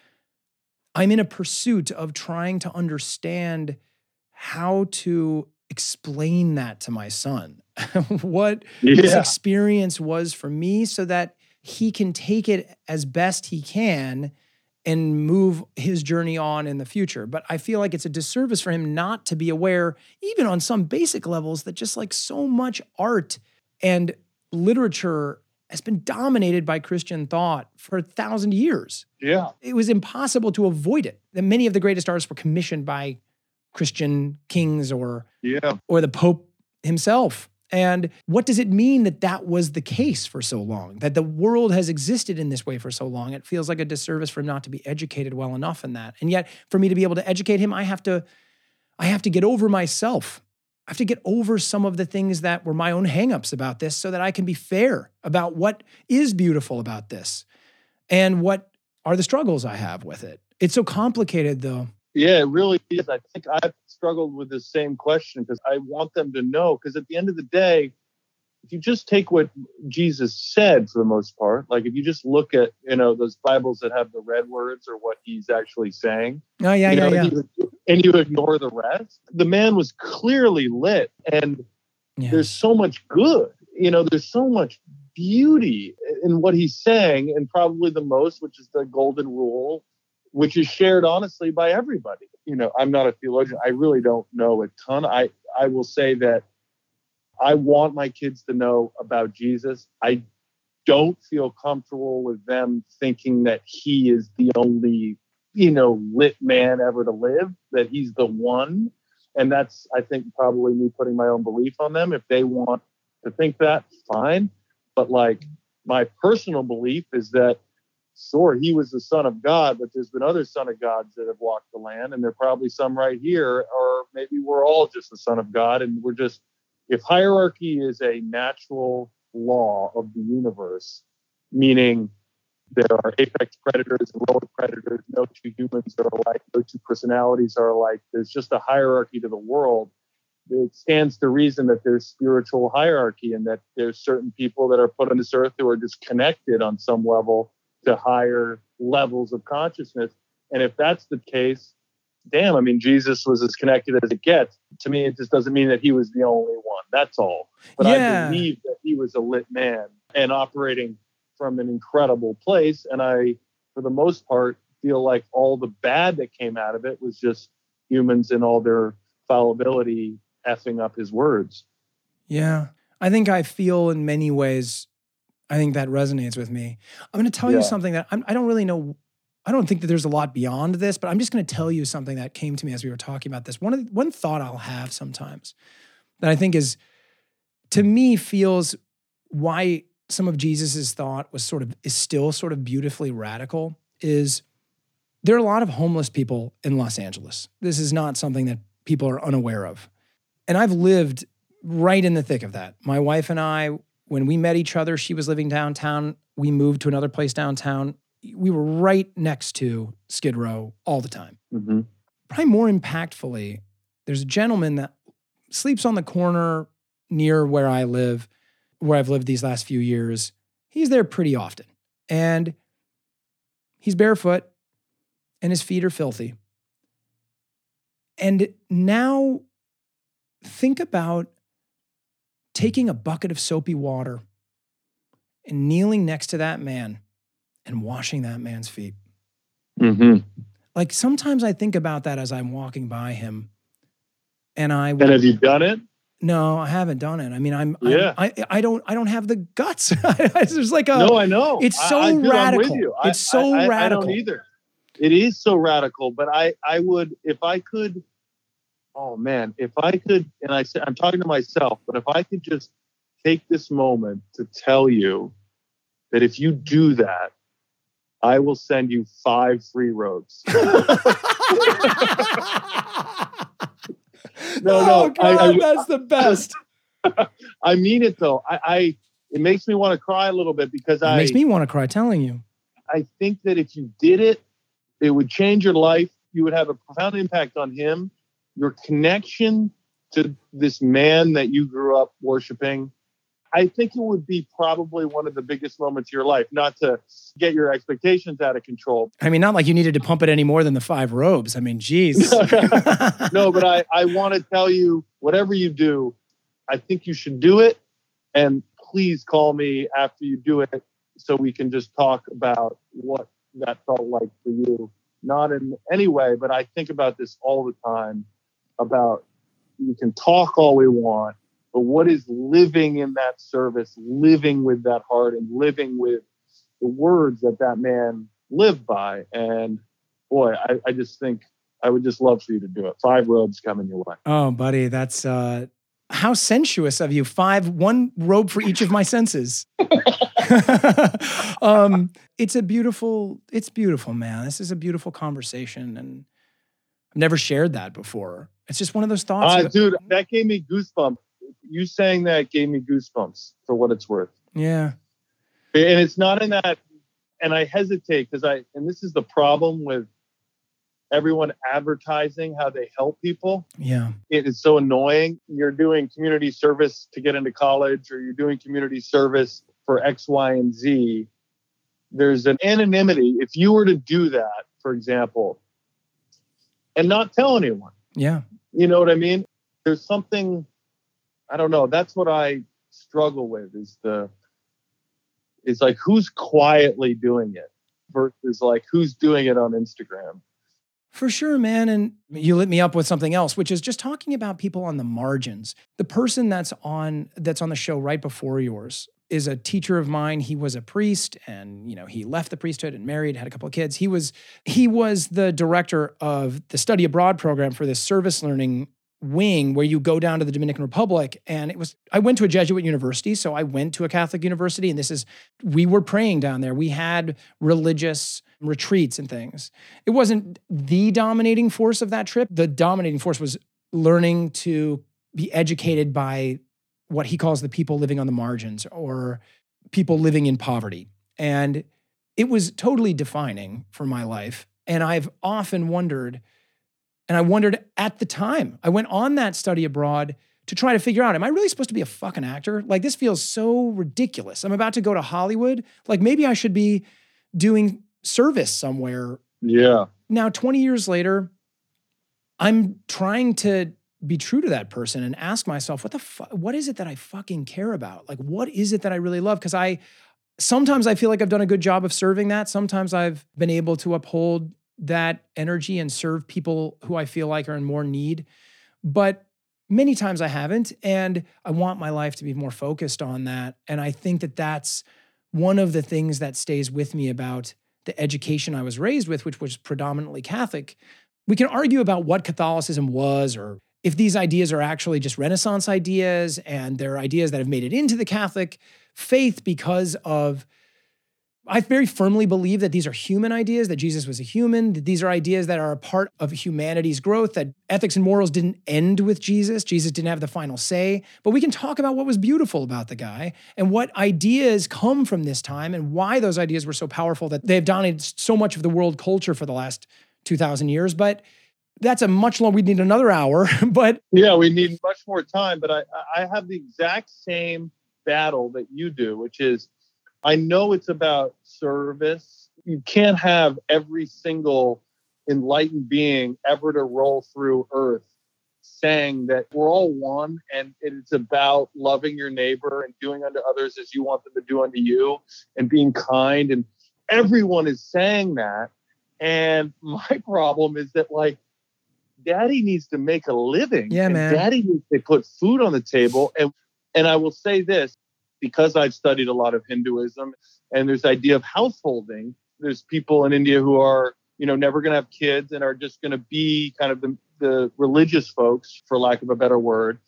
I'm in a pursuit of trying to understand how to explain that to my son what yeah. this experience was for me so that he can take it as best he can and move his journey on in the future. But I feel like it's a disservice for him not to be aware, even on some basic levels, that just like so much art and literature has been dominated by Christian thought for a thousand years. Yeah. It was impossible to avoid it. That many of the greatest artists were commissioned by Christian kings or yeah. or the Pope himself. And what does it mean that that was the case for so long? That the world has existed in this way for so long? It feels like a disservice for him not to be educated well enough in that. And yet, for me to be able to educate him, I have to, I have to get over myself. I have to get over some of the things that were my own hangups about this, so that I can be fair about what is beautiful about this, and what are the struggles I have with it. It's so complicated, though. Yeah, it really is. I think I've struggled with the same question because I want them to know. Because at the end of the day, if you just take what Jesus said for the most part, like if you just look at you know those Bibles that have the red words or what he's actually saying, oh yeah, yeah, know, yeah, and you, and you ignore the rest, the man was clearly lit, and yes. there's so much good. You know, there's so much beauty in what he's saying, and probably the most, which is the golden rule which is shared honestly by everybody. You know, I'm not a theologian. I really don't know a ton. I I will say that I want my kids to know about Jesus. I don't feel comfortable with them thinking that he is the only, you know, lit man ever to live, that he's the one. And that's, I think, probably me putting my own belief on them. If they want to think that, fine. But like my personal belief is that sure he was the son of god but there's been other son of gods that have walked the land and there are probably some right here or maybe we're all just the son of god and we're just if hierarchy is a natural law of the universe meaning there are apex predators and lower predators no two humans are alike no two personalities are alike there's just a hierarchy to the world it stands to reason that there's spiritual hierarchy and that there's certain people that are put on this earth who are disconnected on some level to higher levels of consciousness. And if that's the case, damn, I mean, Jesus was as connected as it gets. To me, it just doesn't mean that he was the only one. That's all. But yeah. I believe that he was a lit man and operating from an incredible place. And I, for the most part, feel like all the bad that came out of it was just humans and all their fallibility effing up his words. Yeah. I think I feel in many ways I think that resonates with me. I'm going to tell yeah. you something that I'm, I do not really know. I don't think that there's a lot beyond this, but I'm just going to tell you something that came to me as we were talking about this. One of one thought I'll have sometimes that I think is to me feels why some of Jesus's thought was sort of is still sort of beautifully radical is there are a lot of homeless people in Los Angeles. This is not something that people are unaware of. And I've lived right in the thick of that. My wife and I, when we met each other, she was living downtown. We moved to another place downtown. We were right next to Skid Row all the time. Mm-hmm. Probably more impactfully, there's a gentleman that sleeps on the corner near where I live, where I've lived these last few years. He's there pretty often. And he's barefoot and his feet are filthy. And now think about taking a bucket of soapy water and kneeling next to that man and washing that man's feet. Mm-hmm. Like sometimes I think about that as I'm walking by him. And I And have you done it? no, I haven't done it. I mean, I'm, I'm- Yeah. I, I don't I don't have the guts. it's like a no, I know. it's I- so I, dude, I'm with radical. I- It's so I, I, I radical. don't either. It is so radical, but I, I would, if I could, oh man, if I could, and I said, I'm talking to myself, but if I could just take this moment to tell you that if you do that, I will send you five free roads. No, no, Oh, I- God, I- that's the best. I mean it though. I, I it makes me want to cry a little bit because It I makes me want to cry telling you. I think that if you did it, it would change your life. You would have a profound impact on him. Your connection to this man that you grew up worshiping. I think it would be probably one of the biggest moments of your life, not to get your expectations out of control. I mean, not like you needed to pump it any more than the five robes. I mean, geez. No, but I, I want to tell you, whatever you do, I think you should do it. And please call me after you do it so we can just talk about what that felt like for you. Not in any way, but I think about this all the time about you can talk all we want, but what is living in that service, living with that heart, and living with the words that that man lived by? And boy, I, I just think I would just love for you to do it. Five robes coming your way. oh, buddy, that's uh how sensuous of you. Five, one robe for each of my senses. um, it's a beautiful, it's beautiful, man. This is a beautiful conversation. And I've never shared that before. It's just one of those thoughts. Uh, dude, that gave me goosebumps. You saying that gave me goosebumps for what it's worth. yeah. And it's not in that, and I hesitate because I, and this is the problem with everyone advertising how they help people. Yeah. It is so annoying. You're doing community service to get into college, or you're doing community service for X, Y, and Z. There's an anonymity. If you were to do that, for example, and not tell anyone, Yeah. you know what I mean? There's something, I don't know. That's what I struggle with is the, is like who's quietly doing it versus like who's doing it on Instagram. For sure, man. And you lit me up with something else, which is just talking about people on the margins. The person that's on that's on the show right before yours is a teacher of mine. He was a priest and you know, he left the priesthood and married, had a couple of kids. He was he was the director of the study abroad program for this service learning wing where you go down to the Dominican Republic and it was I went to a Jesuit university so I went to a Catholic university and this is we were praying down there we had religious retreats and things it wasn't the dominating force of that trip the dominating force was learning to be educated by what he calls the people living on the margins or people living in poverty and it was totally defining for my life and I've often wondered and I wondered at the time, I went on that study abroad to try to figure out, am I really supposed to be a fucking actor? Like, this feels so ridiculous. I'm about to go to Hollywood. Like, maybe I should be doing service somewhere. Yeah. Now, 20 years later, I'm trying to be true to that person and ask myself, what the fuck, what is it that I fucking care about? Like, what is it that I really love? Because I, sometimes I feel like I've done a good job of serving that. Sometimes I've been able to uphold that energy and serve people who I feel like are in more need. But many times I haven't. And I want my life to be more focused on that. And I think that that's one of the things that stays with me about the education I was raised with, which was predominantly Catholic. We can argue about what Catholicism was or if these ideas are actually just Renaissance ideas and they're ideas that have made it into the Catholic faith because of I very firmly believe that these are human ideas, that Jesus was a human, that these are ideas that are a part of humanity's growth, that ethics and morals didn't end with Jesus. Jesus didn't have the final say. But we can talk about what was beautiful about the guy and what ideas come from this time and why those ideas were so powerful that they've dominated so much of the world culture for the last 2,000 years. But that's a much long, we need another hour. but yeah, we need much more time. But I, I have the exact same battle that you do, which is I know it's about service. You can't have every single enlightened being ever to roll through earth saying that we're all one and it's about loving your neighbor and doing unto others as you want them to do unto you and being kind. And everyone is saying that. And my problem is that, like, daddy needs to make a living. Yeah, man. Daddy needs to put food on the table. And and I will say this because I've studied a lot of Hinduism and there's the idea of householding. There's people in India who are, you know, never going to have kids and are just going to be kind of the, the religious folks, for lack of a better word.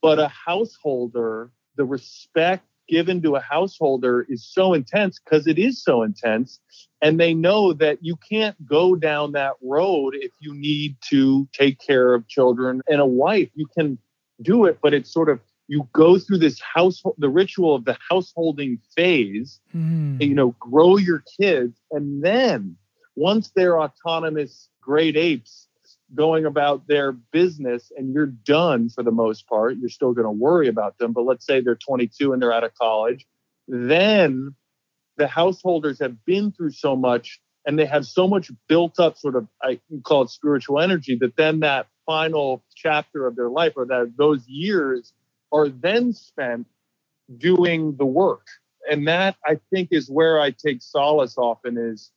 But a householder, the respect given to a householder is so intense because it is so intense. And they know that you can't go down that road if you need to take care of children and a wife. You can do it, but it's sort of you go through this house the ritual of the householding phase mm. and, you know grow your kids and then once they're autonomous great apes going about their business and you're done for the most part you're still going to worry about them but let's say they're 22 and they're out of college then the householders have been through so much and they have so much built up sort of i call it spiritual energy that then that final chapter of their life or that those years are then spent doing the work. And that I think is where I take solace often is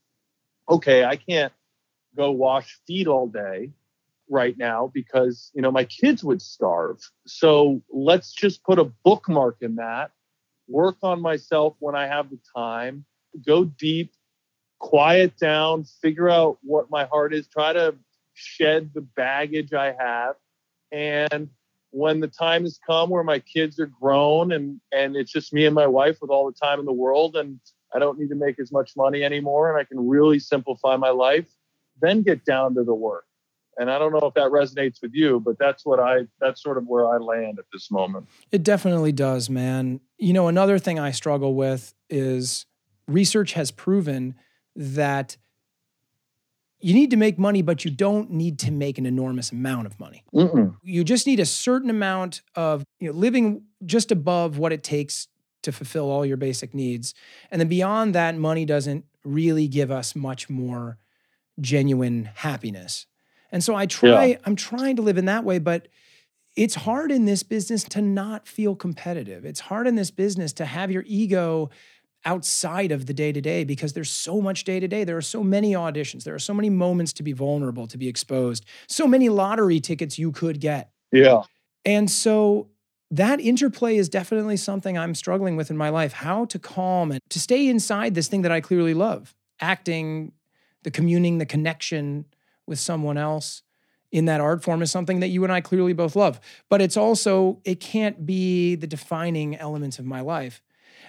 okay, I can't go wash feet all day right now because you know my kids would starve. So let's just put a bookmark in that. Work on myself when I have the time. Go deep, quiet down, figure out what my heart is, try to shed the baggage I have and when the time has come where my kids are grown and and it's just me and my wife with all the time in the world and I don't need to make as much money anymore and I can really simplify my life, then get down to the work. And I don't know if that resonates with you, but that's what I that's sort of where I land at this moment. It definitely does, man. You know, another thing I struggle with is research has proven that you need to make money, but you don't need to make an enormous amount of money. Mm-mm. You just need a certain amount of you know, living just above what it takes to fulfill all your basic needs. And then beyond that, money doesn't really give us much more genuine happiness. And so I try, yeah. I'm trying to live in that way, but it's hard in this business to not feel competitive. It's hard in this business to have your ego outside of the day to day because there's so much day to day. There are so many auditions. There are so many moments to be vulnerable, to be exposed, so many lottery tickets you could get. Yeah. And so that interplay is definitely something I'm struggling with in my life how to calm and to stay inside this thing that I clearly love acting, the communing, the connection with someone else in that art form is something that you and I clearly both love. But it's also, it can't be the defining elements of my life.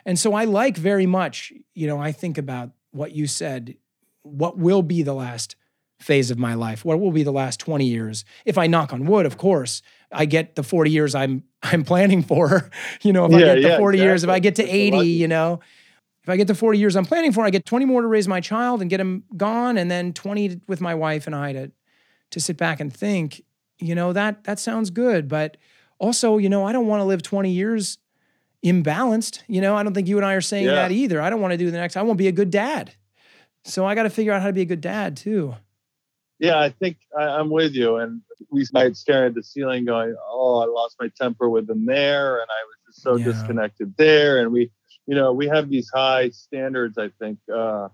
And so I like very much, you know, I think about what you said, what will be the last phase of my life? What will be the last 20 years? If I knock on wood, of course, I get the 40 years I'm I'm planning for. You know, if yeah, I get the yeah, 40 exactly. years, if I get to 80, you know, if I get the 40 years I'm planning for, I get 20 more to raise my child and get him gone, and then 20 with my wife and I to to sit back and think, you know, that that sounds good. But also, you know, I don't want to live 20 years imbalanced. You know, I don't think you and I are saying yeah. that either. I don't want to do the next. I won't be a good dad. So I got to figure out how to be a good dad too. Yeah, I think I, am with you. And we started staring at the ceiling, going, "Oh, I lost my temper with them there, and I was just so yeah. disconnected there." And we, you know, we have these high standards. I think uh,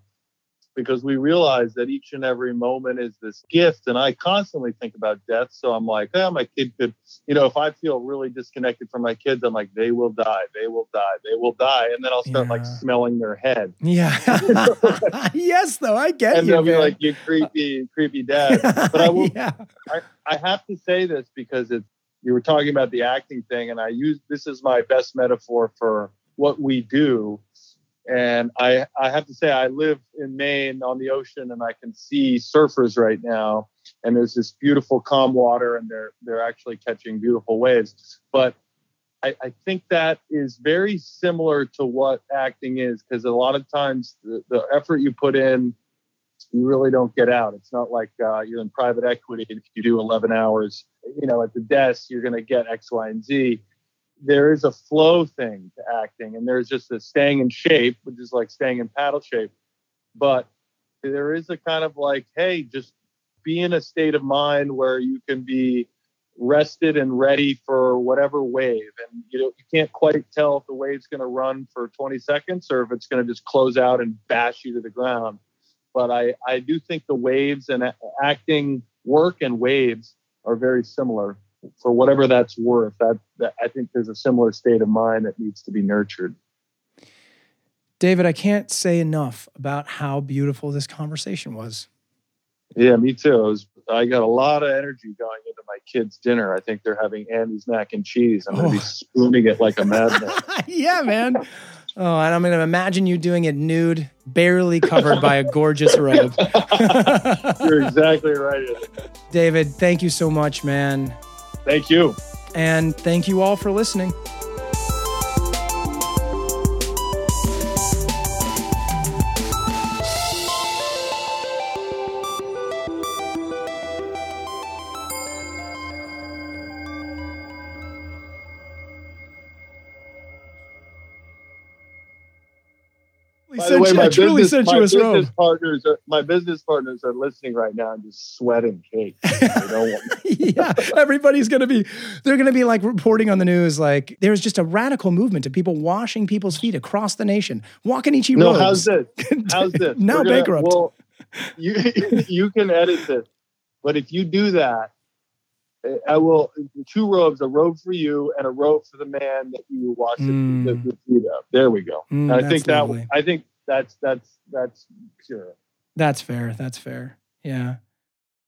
because we realize that each and every moment is this gift. And I constantly think about death. So I'm like, oh, my kid could, you know, if I feel really disconnected from my kids, I'm like, they will die, they will die, they will die. And then I'll start yeah. like smelling their head. Yeah. yes, though. I get and you. And they'll man. be like, you creepy, creepy dad. But I will, yeah. I, I have to say this because it's, you were talking about the acting thing, and I use this is my best metaphor for what we do And I, I have to say, I live in Maine on the ocean, and I can see surfers right now. And there's this beautiful calm water, and they're they're actually catching beautiful waves. But I, I think that is very similar to what acting is, because a lot of times the, the effort you put in, you really don't get out. It's not like uh, you're in private equity. If you do 11 hours, you know, at the desk, you're going to get X, Y, and Z there is a flow thing to acting and there's just a staying in shape which is like staying in paddle shape. But there is a kind of like hey just be in a state of mind where you can be rested and ready for whatever wave. And you know you can't quite tell if the wave's going to run for 20 seconds or if it's going to just close out and bash you to the ground. But i i do think the waves and acting work and waves are very similar for whatever that's worth, that, that I think there's a similar state of mind that needs to be nurtured. David, I can't say enough about how beautiful this conversation was. Yeah, me too. Was, I got a lot of energy going into my kids' dinner. I think they're having Annie's mac and cheese. I'm going to be oh. spooning it like a madman. yeah, man. Oh, and I'm going to imagine you doing it nude, barely covered by a gorgeous robe. You're exactly right. David, thank you so much, man. Thank you. And thank you all for listening. The way, my business, my business partners, are, my business partners are listening right now and just sweating cake. yeah, everybody's gonna be. They're gonna be like reporting on the news. Like there's just a radical movement of people washing people's feet across the nation. Wakanicci no, robes. how's this? How's this? now gonna, bankrupt. Well, you you can edit this, but if you do that, I will two robes, a robe for you and a robe for the man that you wash mm. the, the, feet of. There we go. Mm, I think that lovely. I think that's that's that's pure. That's fair. That's fair. Yeah.